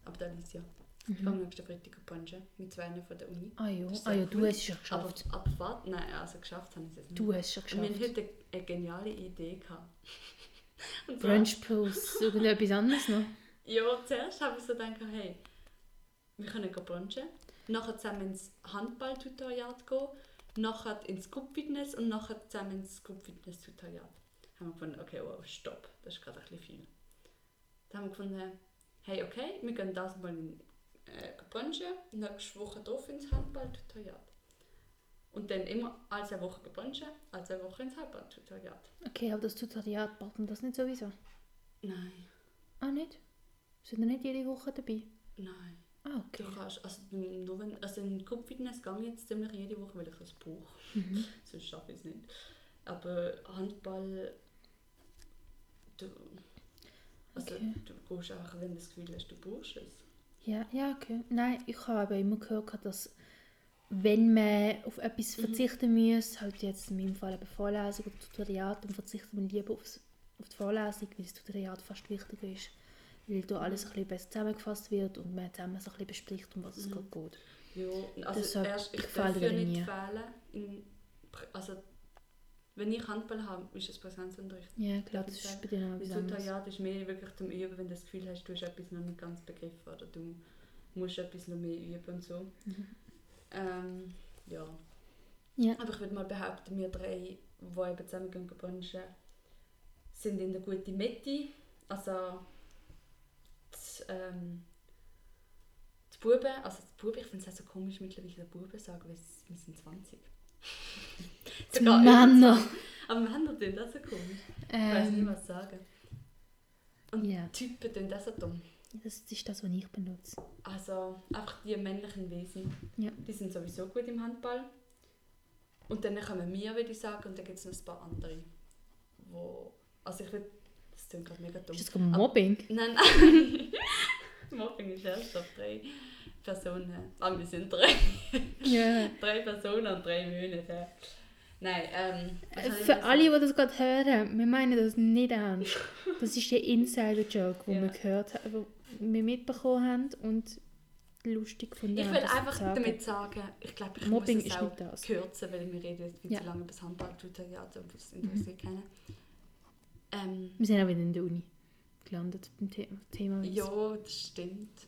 aber der Alicia. Mhm. Ich am nächsten Freitag Punchen mit zwei von der Uni. Ah ja, ist ah, ja sehr du cool. hast es schon geschafft. Aber Abfahrt, nein, also geschafft habe ich es nicht. du hast es schon Und wir hatten geschafft. heute eine geniale Idee. Gehabt. *laughs* Brunch plus irgendetwas anderes noch. Ja, zuerst habe ich so gedacht, hey, wir können brunchen, nachher zusammen ins Handball-Tutoriat gehen, nachher ins Group-Fitness und nachher zusammen ins Group-Fitness-Tutoriat. Haben wir gefunden, okay, wow, stopp, das ist gerade ein bisschen viel. Dann haben wir gefunden, hey, okay, wir gehen das mal in, äh, brunchen, nächste Woche drauf ins Handball-Tutoriat. Und dann immer alle zwei Wochen brunchen, alle zwei Wochen ins Handball-Tutoriat. Okay, aber das Tutoriat macht man das nicht sowieso? Nein, Ah, nicht? Sind wir nicht jede Woche dabei? nein. Ah, okay. Du kannst, also, nur wenn, also in Gruppenfitness gehe ich jetzt ziemlich jede Woche, weil ich das brauche. Mhm. *laughs* Sonst schaffe ich es nicht. Aber Handball, du, also, Okay. du gehst auch, wenn du das Gefühl hast, du brauchst es. Ja, ja, okay. Nein, ich habe aber immer gehört, dass wenn man auf etwas verzichten muss, halt jetzt in meinem Fall eben Vorlesung oder Tutoriat, dann verzichtet man lieber aufs, auf die Vorlesung, weil das Tutoriat fast wichtiger ist. Weil da alles ein bisschen besser zusammengefasst wird und man zusammen so ein bisschen bespricht, um was es gerade geht. Ja, also Deshalb, erst, ich darf ja nicht nie. fehlen. In, also, wenn ich Handball habe, ist es Präsenzunterricht. Ja, klar, das ist bei dir Das etwas anderes. Tutoriat ist mehr wirklich zum Üben, wenn du das Gefühl hast, du hast etwas noch nicht ganz begriffen oder du musst etwas noch mehr üben und so. Mhm. Ähm, ja. Ja. Aber ich würde mal behaupten, wir drei, die eben zusammen gehen brunchen, sind in der guten Mitte. Also ähm, die Buben, also die Buben, ich finde es auch so komisch mittlerweile, die Buben sagen, weil wir sind 20. *laughs* Die Männer. 20. Aber Männer tun das so komisch. Ich weiß nicht, Ähm, was sagen. Und ja, Typen tun das so dumm. das ist das, was ich benutze. Also einfach die männlichen Wesen, Ja. die sind sowieso gut im Handball. Und dann kommen wir, würde ich sagen, und dann gibt es noch ein paar andere. Wo, also ich würde, klingt gerade mega dumm. Ist das Mobbing? Nein, nein. *laughs* Mobbing ist erst auf drei Personen. Ah, wir sind drei. Ja. drei Personen und drei Monate. Nein, ähm... ich Für alle, die das gerade hören, wir meinen das nicht ernst. Das ist der Insider-Joke, den Ja. wir gehört haben, wir mitbekommen haben und lustig gefunden Ich will einfach sagen. damit sagen, ich glaube, ich Mobbing muss es auch kürzen, weil wir reden jetzt viel Ja. zu lange über das Handball-Tutoriat und das interessiert keinen. Ähm, Wir sind auch wieder in der Uni gelandet beim The Thema. Witz. ja, das stimmt.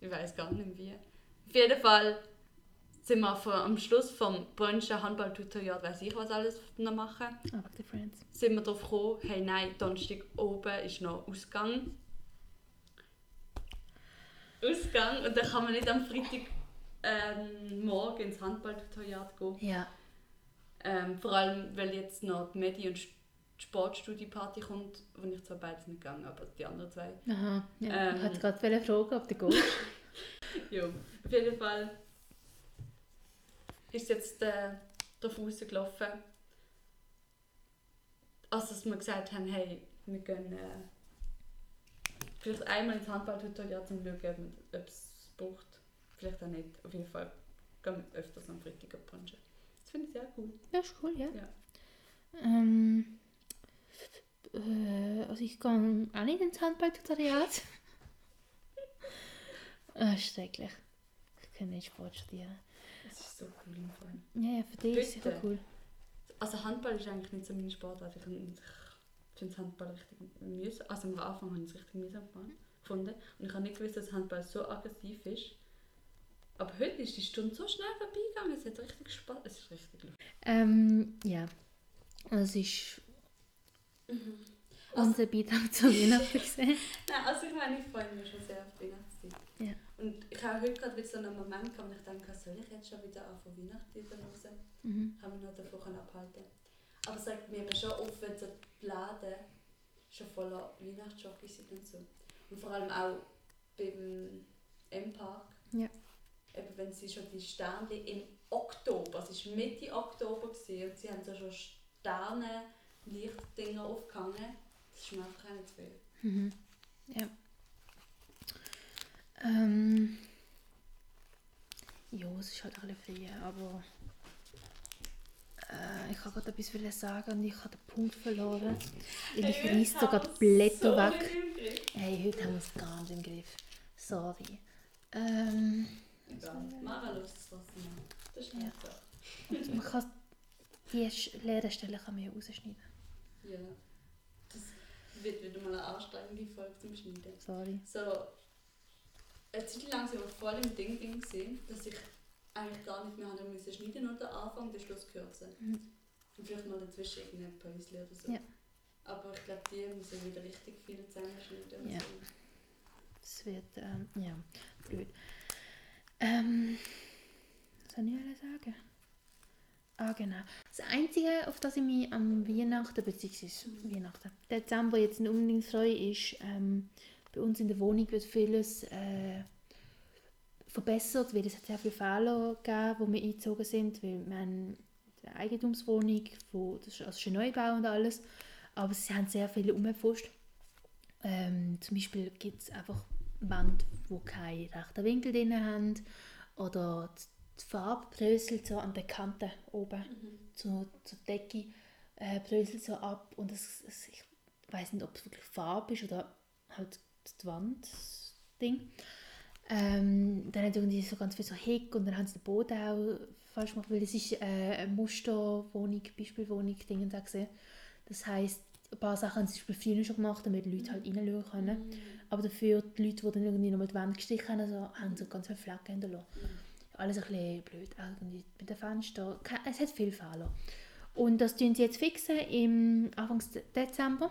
Ich weiß gar nicht wie. Auf jeden Fall sind wir vor, am Schluss vom Brunchen Handball-Tutorial, weiß ich was alles noch machen, Aber die Friends. sind wir darauf gekommen, hey nein, Donnerstag oben ist noch Ausgang. Ausgang und dann kann man nicht am Freitag ähm, morgen ins Handball-Tutorial gehen. Ja. Ähm, vor allem, weil jetzt noch die Medi- und St- Sportstudie-Party kommt, wo ich zwar beides nicht gegangen aber die anderen zwei. Aha. Ja. Ähm. ich wollte gerade fragen, ob du gehst. *laughs* Ja, auf jeden Fall ist jetzt äh, darauf rausgelaufen, also dass wir gesagt haben, hey, wir gehen äh, vielleicht einmal ins Handballtutorial zum schauen, ob es braucht. Vielleicht auch nicht. Auf jeden Fall gehen wir öfters am Freitag brunchen. Das finde ich sehr cool. Ja, ist cool, ja. Ja. Ähm, äh, also ich gehe auch nicht ins Handballtutoriat. *laughs* Ah, schrecklich. Ich kann nicht Sport studieren. Das ist so cool im Fall. Ja, ja, für dich ist es cool. Also Handball ist eigentlich nicht so meine Sportart. Ich finde das Handball richtig mühsam. Also am Anfang habe ich es richtig mühsam gefunden. Und ich habe nicht gewusst, dass Handball so aggressiv ist. Aber heute ist die Stunde so schnell vorbeigegangen. Es hat richtig Spaß. Es ist richtig lustig. Ähm, ja. Es ist unser Beitrag zur Weihnachten. *laughs* Nein, also ich meine, ich freue mich schon sehr auf die Weihnachtszeit. Ja. Und ich habe heute gerade wieder so einen Moment gehabt, wo ich denke, soll ich jetzt schon wieder anfangen Weihnachtslieder hören? Mhm. Kann mich noch davon können abhalten. Aber es sagt mir schon oft, wenn so die Läden schon voller Weihnachtsschocke sind und so. Und vor allem auch beim M-Park. Ja. Eben wenn sie schon die Sterne im Oktober, es war Mitte Oktober gewesen, und sie haben so schon Sterne, Lichtdinger aufgehangen. Das ist mir einfach auch nicht zu viel. Mhm. Ja. Ähm, ja, es ist halt ein bisschen früh, aber äh, ich wollte gerade etwas sagen und ich habe den Punkt verloren. Ich reiss sogar die Blätter weg. Hey, heute haben wir es gar nicht im Griff. Sorry. Ähm, es trotzdem an. Das ist nicht so. man kann die leeren Stellen kann man ja rausschneiden. Ja. Das wird wieder mal eine anstrengende Folge zum Schneiden. Sorry. So, eine Zeit lang sind wir voll im Ding gewesen, dass ich eigentlich gar nicht mehr haben müssen schneiden nur den Anfang und den Schluss kürzen. Mhm. Und vielleicht mal dazwischen irgendein Päuschen oder so. Ja. Aber ich glaube, die müssen wieder richtig viel zusammenschneiden. Ja. so. Das wird, ähm, ja, blöd. Ähm, was soll ich alles sagen? Ah, genau. Das Einzige, auf das ich mich am Weihnachten, beziehungsweise Weihnachten, Dezember jetzt nicht unbedingt freue, ist, ähm, bei uns in der Wohnung wird vieles äh, verbessert, weil es hat sehr viele Fehler gegeben, wo wir eingezogen sind, weil wir haben eine Eigentumswohnung, wo, das ist also schon Neubau und alles, aber sie haben sehr viele umgepfuscht. Ähm, zum Beispiel gibt es einfach Wände, die keinen rechten Winkel drin haben oder die Farbe bröselt so an der Kante oben zur, zur Decke äh, bröselt so ab und es, es, ich weiß nicht, ob es wirklich Farbe ist oder halt die Wand Ding. Ähm, dann hat irgendwie so ganz viel so Heck und dann haben sie den Boden auch falsch gemacht, weil das ist äh, eine Musterwohnung, Beispielwohnung, Dinge da gesehen. Das heisst, ein paar Sachen haben sie zum Beispiel früher schon gemacht, damit die Leute halt reinschauen können. Aber dafür, die Leute, die dann irgendwie nochmal die Wand gestrichen haben, also, haben so ganz viele Flecken hinterlassen. Alles ein bisschen blöd. Irgendwie mit den Fenstern. Es hat viele Fehler. Und das tun sie jetzt fixen im Anfang Dezember.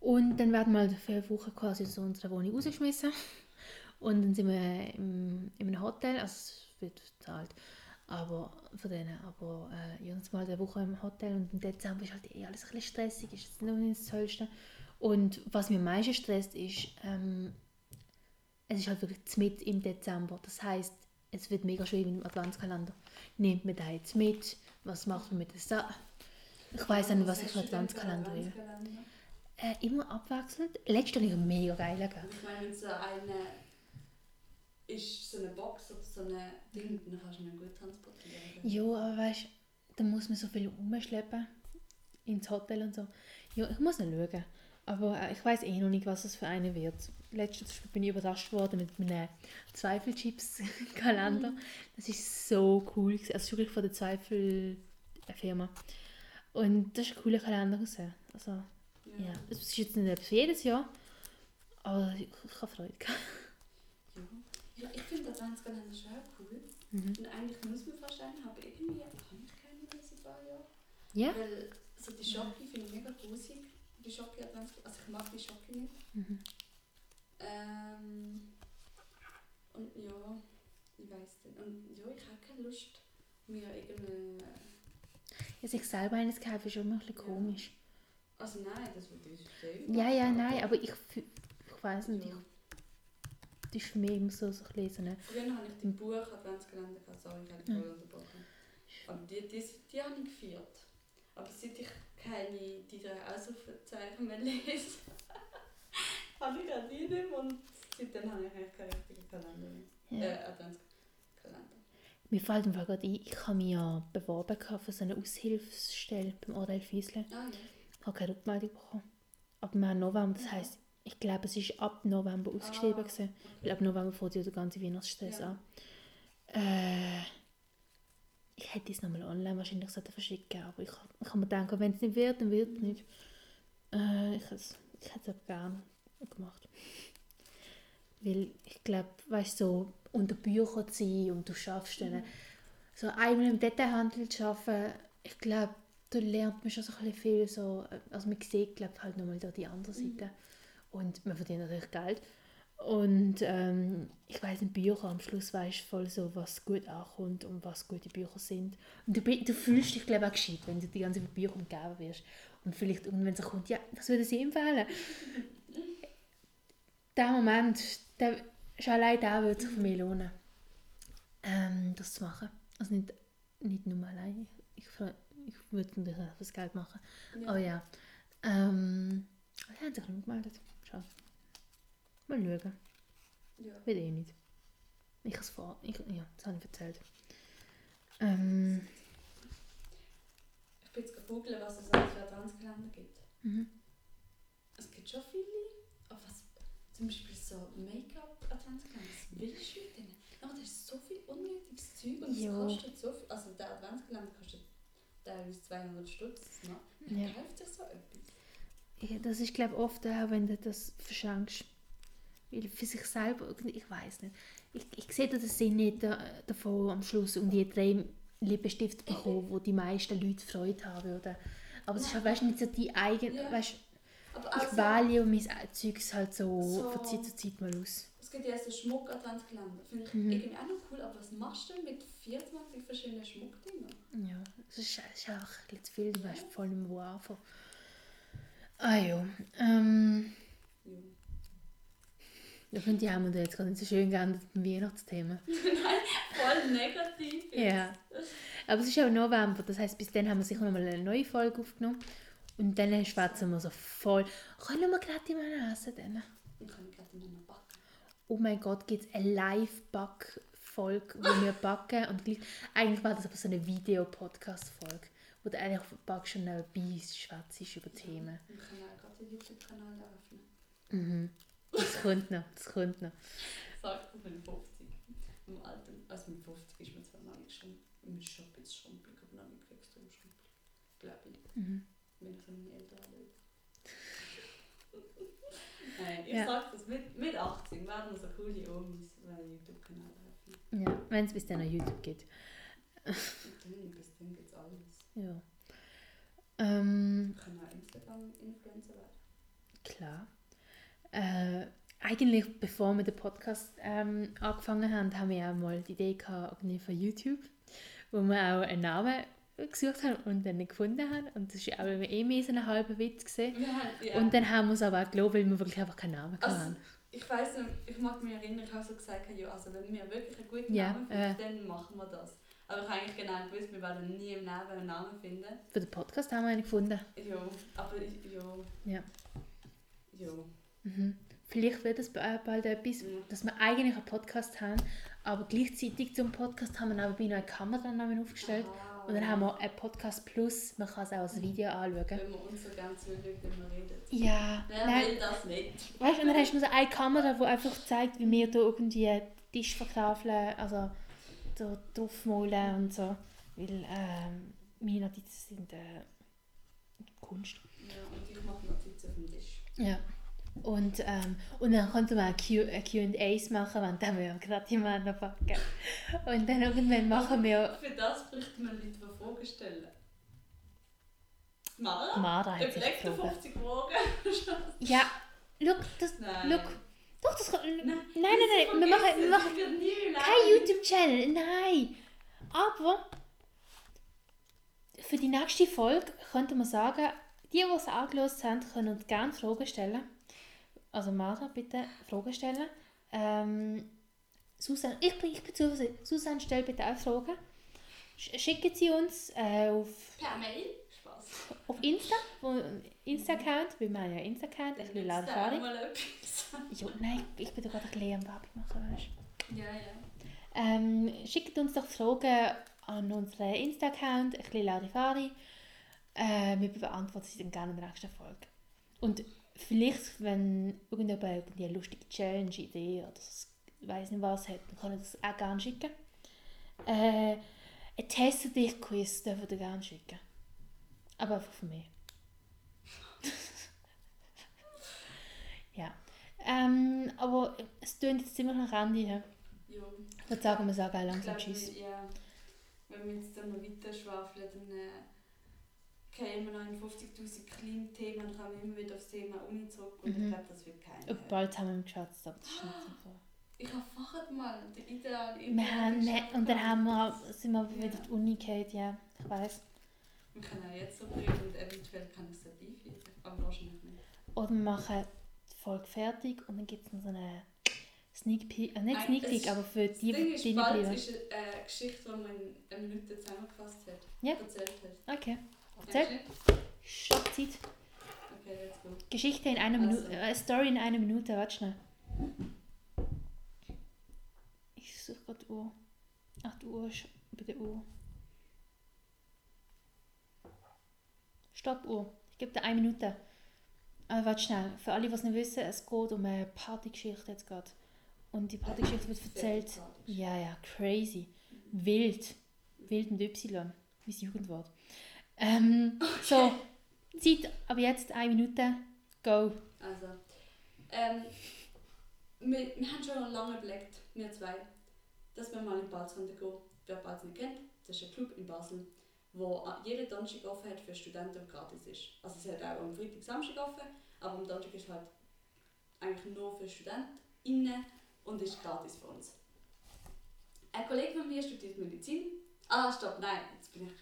Und dann werden wir halt für eine Woche quasi aus unserer Wohnung rausgeschmissen. Und dann sind wir im, in einem Hotel, also es wird bezahlt. Aber von denen, aber äh, jedes Mal eine Woche im Hotel und im Dezember ist halt eh alles ein bisschen stressig, ist jetzt noch nicht das Tollste. Und was mir am meisten stresst, ist, ähm, es ist halt wirklich mit im Dezember. Das heißt, es wird mega schwer mit dem Adventskalender. Nimmt man da jetzt mit? Was macht man mit der Sa Ich weiß nicht, was ich für Adventskalender will. Äh, immer abwechselnd. Letztes Jahr mega geil. Ich meine, wenn so eine ist so eine Box oder so ein Ding, dann kannst du ihn gut transportieren. Ja, aber weißt du, dann muss man so viel umschleppen ins Hotel und so. Ja, ich muss noch schauen. Aber äh, ich weiß eh noch nicht, was es für eine wird. Letztes Mal bin ich überrascht worden mit meinem Zweifelchips-Kalender. Das ist so cool. Also, es ist wirklich von der Zweifel-Firma. Und das ist ein cooler Kalender. gewesen. Also, Ja, es ist jetzt nicht etwas für jedes Jahr, aber ich, ich habe Freude gehabt. Ja, ja ich finde Adventskalender schon cool. Mhm. Und eigentlich muss man fast einen haben, irgendwie habe ich keinen seit ein paar Jahren. Ja? Weil so die Schocke finde ich mega grusig. Die Schocke Adventskalender, also ich mag die Schocke nicht. Mhm. Ähm, und ja, ich weiß nicht. Und ja, ich habe keine Lust, mir irgendeine... Ja, sich selber eines kaufen ist schon ein bisschen Ja. komisch. Also nein, das würde ich sehen. Ja, ja, nein, aber ich, ich weiß nicht, Ja. ich, das ist für mich immer so, so ein bisschen eine... Früher habe ich die Buch Adventskalender gehabt, sorry, ich habe dich Mhm. voll unterbrochen. Aber die, die, die habe ich gefeiert. Aber seit ich keine die drei Ausrufezeichen mehr lese, *laughs* habe ich nicht mehr und seitdem habe ich eigentlich keinen richtigen Kalender mehr. Ja. Äh, Adventskalender. Mir fällt im Fall gerade ein, ich habe mich ja beworben für so eine Aushilfsstelle beim Orel Fiesle. Ah ja. Ich habe keine Rückmeldung bekommen. Aber wir haben November, das heisst, ich glaube, es ist ab November ausgeschrieben. Ah, gewesen. Weil ab November fängt ja der ganze Weihnachtsstress Ja. an. Äh, ich hätte es nochmal online wahrscheinlich verschicken aber ich, ich habe mir gedacht, wenn es nicht wird, dann wird es nicht. Äh, ich, hätte es- ich hätte es aber gerne gemacht. Weil ich glaube, weißt du, so unter Büchern zu sein und du schaffst dann, so einmal im Detailhandel zu arbeiten, ich glaube, da lernt man schon so ein viel, so, also man sieht, glaube halt nochmal da die andere Seite. Und man verdient natürlich Geld. Und ähm, ich weiß in Büchern am Schluss weißt voll so, was gut ankommt und was gute Bücher sind. Und du, du fühlst dich, glaube ich, auch gescheit, wenn du die ganze Zeit mit Büchern umgeben wirst. Und vielleicht irgendwann so kommt, ja, das würde sie empfehlen. Der Moment, der, schon allein der würde sich für mich lohnen, ähm, das zu machen. Also nicht, nicht nur allein. Ich, ich, ich würde natürlich auch fürs Geld machen. Ja. Aber ja. Ähm, die haben sich nicht gemeldet. Schade. Mal schauen. Ja. Will eh nicht. Ich habe es vor. Ich, ja, das habe ich erzählt. Ähm, Ich bin jetzt gegoogelt, was es alles für Adventskalender gibt. mhm. Es gibt schon viele. Zum Beispiel so Make-up-Adventskalender. Willst du mit denen? Aber da ist so viel unnötiges Zeug und es kostet so viel. Also der Adventskalender kostet teilweise 200 Stutz. Ne? Wer Ja. kauft sich so etwas? ja, das ist glaube ich oft auch, wenn du das verschenkst. Weil für sich selber, ich weiß nicht. Ich, ich sehe da den Sinn nicht da, davon am Schluss und die drei Lippenstift bekommen, wo die meisten Leute Freude haben. Oder? Aber es ist halt, weißt du, nicht so die eigene, Ja. weißt, Aber ich also, wähle ja mein Zeugs halt so, So. von Zeit zu Zeit mal aus. Es gibt ja so Schmuck-Adventskalender. Finde ich Mhm. irgendwie auch noch cool. Aber was machst du denn mit 24 verschiedenen Schmuckdingen? Ja, es ist, es ist einfach ein bisschen zu viel, du weißt voll nicht mehr, wo anfangen. Ah ja, ähm, Ja. ich finde die haben wir jetzt gerade nicht so schön geändert beim Weihnachtsthema. *laughs* Voll negativ. Ja. Aber es ist auch November, das heisst, bis dann haben wir sicher noch mal eine neue Folge aufgenommen. Und dann schwätzen wir so voll. Können wir gerade mal essen dann? Und kann ich gerade immer noch backen. Oh mein Gott, gibt es eine Live-Back-Folge, wo wir backen. Und gleich, eigentlich war das aber so eine Videopodcast-Folge, wo du eigentlich backst und nebenbei schwätzt über Themen. Wir können auch gerade den YouTube-Kanal eröffnen. Mhm. Das kommt noch, das kommt noch. Sagt man mit 50. Im Alter, also mit 50 ist man zwar noch nicht schon im Shop jetzt schrumpelig, aber noch nicht extrem schrumpelig. Glaube ich. Mhm. So meine Eltern. *laughs* Nein, ich Ja. sag das, mit, mit 18 werden so coole Omis, weil YouTube-Kanal eröffnen. Ja, wenn es bis dann auf YouTube geht. Bis dann gibt's alles. Ja. Ähm, können auch Instagram-Influencer werden. klar. Äh, eigentlich, bevor wir den Podcast ähm, angefangen haben, haben wir auch mal die Idee gehabt, irgendwie von YouTube, wo wir auch einen Namen gesucht haben und dann nicht gefunden haben. Und das war auch eh mehr so ein halber Witz. Gewesen. Haben, ja. Und dann haben wir es aber auch gelobt, weil wir wirklich einfach keinen Namen Also, hatten. ich weiß ich mag mich erinnern, ich habe so gesagt, ja, also wenn wir wirklich einen guten Ja, Namen äh. finden, dann machen wir das. Aber ich habe eigentlich genau gewusst, wir werden nie im Leben einen Namen finden. Für den Podcast haben wir einen gefunden. Ja, aber ich, ja, Ja. ja. Mhm. Vielleicht wird es ba- bald etwas, Ja. dass wir eigentlich einen Podcast haben, aber gleichzeitig zum Podcast haben wir nebenbei noch einen Kameramann aufgestellt. Aha. Und dann haben wir einen Podcast Plus, man kann es auch als Video anschauen. Wenn wir uns so gerne zuschauen, wenn wir reden. Ja, Wer nein, will das nicht? weißt du, und dann hast du nur so eine Kamera, die einfach zeigt, wie wir da irgendwie den Tisch verkaufen, also da draufmalen und so. Weil ähm, meine Notizen sind äh, Kunst. Ja, und ich mache Notizen auf dem Tisch. Ja. Und, ähm, und dann konnte man Q&As machen, wenn dann wir gerade jemanden packen. Und dann irgendwann machen wir... *laughs* Für das bräuchte man Leute, die Fragen stellen. Mara? Mara hat sich Überleg dir gefragt. 50 Fragen. Ja, look, das... Nein. Look, doch, das kann... Nein, nein, Das nein, wir machen, wir machen kein. YouTube-Channel, nein. Aber für die nächste Folge könnte man sagen, die, die es angelost haben, können uns gerne Fragen stellen. Also Martha, bitte Fragen stellen. Ähm, Susan, ich bin, ich bin zuversichtlich. Susan, stell bitte auch Fragen. Sch- Schicken Sie uns äh, auf, Per Mail? Spaß. auf Insta, Insta-Account, wir haben ja Insta-Account, ein bisschen Nützt Larifari. auch mal etwas. Ja, nein, ich bin da gerade ein bisschen am Werbung machen, weißt du. Ja, ja. Ähm, schickt uns doch Fragen an unseren Insta-Account, ein bisschen Larifari. Äh, wir beantworten sie dann gerne in der nächsten Folge. Und vielleicht, wenn irgendjemand eine lustige Challenge-Idee oder s- ich weiß nicht was hat, dann kann ich das auch gerne schicken. Äh, ein Test dich Quiz dürft ihr gerne schicken. Aber einfach von mir. *laughs* ja. Ähm, aber es tönt jetzt ziemlich nach Ende. ja. Ich würde sagen, wir sagen langsam Tschüss. ja, wenn wir jetzt dann noch weiter schwafeln, dann äh, kämen wir noch in 50'000 kleinen Themen und kommen immer wieder aufs Thema Uni zurück und Mhm. ich glaube, das wird kein. Und bald haben wir geschätzt, aber das ist nicht so viel. Ich habe vorher mal den idealen Wir haben, ne, und dann haben wir, sind wir wieder auf die Uni gegangen, ja, ich weiß. Wir können auch jetzt so reden und eventuell kann ich es dort einfügen, aber wahrscheinlich nicht. Oder wir machen die Folge fertig und dann gibt es noch so eine Sneak Peek, äh, nicht Nein, Sneak Peek, aber für Das die, Ding ist, die nicht bald bleiben. ist eine Geschichte, die man in einer Minute zusammengefasst hat. Ja. Erzählt hat. Okay, Nicht? Stoppzeit. Okay, let's go. Geschichte in einer Also. Minute, äh, Story in einer Minute, warte schnell. Ich suche gerade die Uhr. Ach, die Uhr ist bei der Uhr. Stoppuhr. Ich gebe dir eine Minute. Aber warte schnell, für alle, die es nicht wissen, es geht um eine Partygeschichte jetzt gerade. Und die Partygeschichte wird erzählt. Ja, ja, crazy. Wild. Wild mit Y. Mein Jugendwort. Ähm, so, Zeit ab jetzt eine Minute. Go. Also, ähm, wir, wir haben schon lange überlegt, wir zwei, dass wir mal in Balzrunde gehen. Wer Balz nicht kennt, das ist ein Club in Basel, wo a- jeden Donnerstag offen hat für Studenten und gratis ist. Also es hat auch am Freitag, Samstag offen, aber am Donnerstag ist halt eigentlich nur für StudentInnen und ist gratis für uns. Ein Kollege von mir studiert Medizin. Ah, stopp, nein, jetzt bin ich...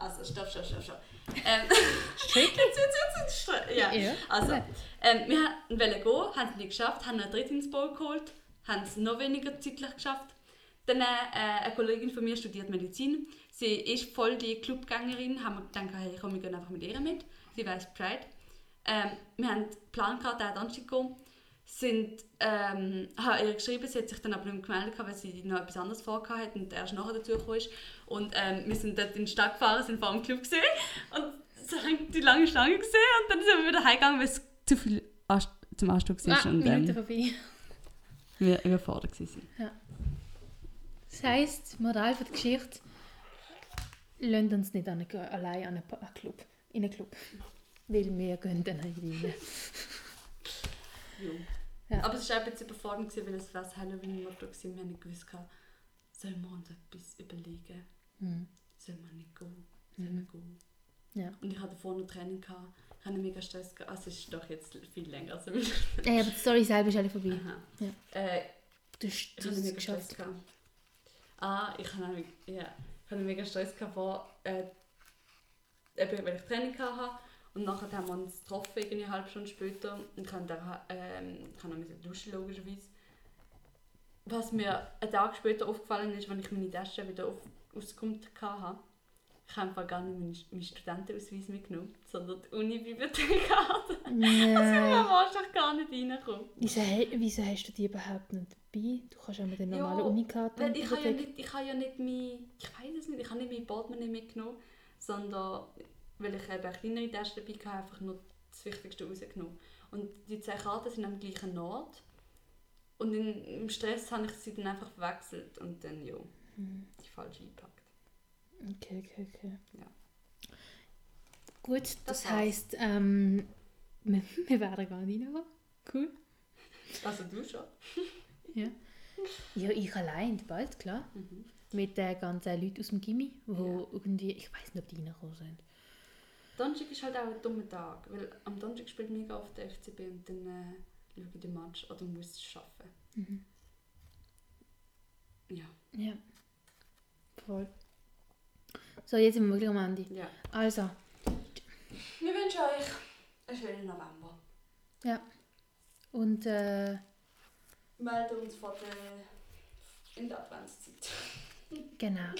Also, stopp, stopp, stopp, stopp. Ähm, *laughs* Strick? jetzt, jetzt, jetzt, jetzt, ja. Ja. Also, ähm, wir wollten gehen, haben es nicht geschafft, haben einen Dritt ins Bowl geholt, haben es noch weniger zeitlich geschafft. Dann äh, eine Kollegin von mir studiert Medizin. Sie ist voll die Clubgängerin, haben wir gedacht, hey, komm, wir gehen einfach mit ihr mit. Sie weiß Bescheid. Ähm, wir haben geplant, gerade an Donnerstag zu. Sind, ähm, habe ihr geschrieben, sie hat sich dann aber nicht gemeldet, weil sie noch etwas anderes vorgehabt hat und erst nachher dazu gekommen ist. Und ähm, wir sind dort in die Stadt gefahren, sind vor dem Club gesehen und so haben die lange Schlange gesehen und dann sind wir wieder heimgegangen, weil es zu viel Anst zum Anstieg war Ah, und ähm, vorbei. wir überfordert waren. Das heisst, Moral von der Geschichte, lasst uns nicht an eine, allein an einen, Club, in einen Club. Weil wir gehen dann nicht rein. Ja. Ja. Aber es war auch ein bisschen überfordernd, gewesen, weil es war das Halloween-Motto war. Wir haben nicht gewusst, sollen wir uns etwas überlegen? Hm. Sollen wir nicht gehen? Sollen wir gehen? Ja. Und ich hatte davor noch Training. Gehabt. Ich hatte mega Stress. Gehabt. Also es ist doch jetzt viel länger als ein Ey, aber die Story selber ist alle vorbei. Aha. Ja. Äh, Du hast ich hatte mega Stress. geschafft. Gehabt. Ah, ich hatte, ja, ich hatte mega Stress gehabt, vor, äh, weil ich Training hatte. Und nachher haben wir uns getroffen, irgendwie eine halbe Stunde später. Und ich habe dann, ähm, ich habe duschen, logischerweise. Was mir einen Tag später aufgefallen ist, als ich meine Tasche wieder auf, ausgekommen hatte, ich habe einfach gar nicht meinen, Studentenausweis mitgenommen, sondern die Uni-Bibliothekarte. Also *laughs* Nein. man wahrscheinlich gar nicht reinkommen. Wieso, wieso hast du die überhaupt nicht dabei? Du kannst ja mit der normalen Unikarte Weil in die ich habe ja nicht, ich habe ja nicht mein, ich weiß es nicht, ich habe nicht mein Portemonnaie mitgenommen, sondern weil ich eben eine kleinere Tasche dabei hatte, einfach nur das Wichtigste rausgenommen. Und die zwei Karten sind am gleichen Ort. Und in, im Stress habe ich sie dann einfach verwechselt und dann, ja, Hm. Die falsche eingepackt. Okay, okay, okay. Ja. Gut, das, Das heisst, ähm, *laughs* wir, wir werden gar nicht reinkommen. Cool. Also du schon. *laughs* Ja. ja, ich allein, bald, klar. Mhm. Mit den ganzen Leuten aus dem Gimmi, wo irgendwie, ich weiß nicht, ob die reingekommen sind. Donnerstag ist halt auch ein dummer Tag, weil am Donnerstag spielt mega oft der FCB und dann äh, schaue ich den Match oder muss es schaffen. Mhm. Ja. Ja. Voll. So, jetzt sind wir wirklich am Ende. ja. Also, Wir wünschen euch einen schönen November. ja. Und äh, Melden uns vor der, in der Adventszeit. genau.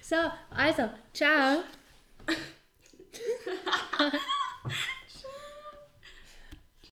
So, also, ciao. *laughs*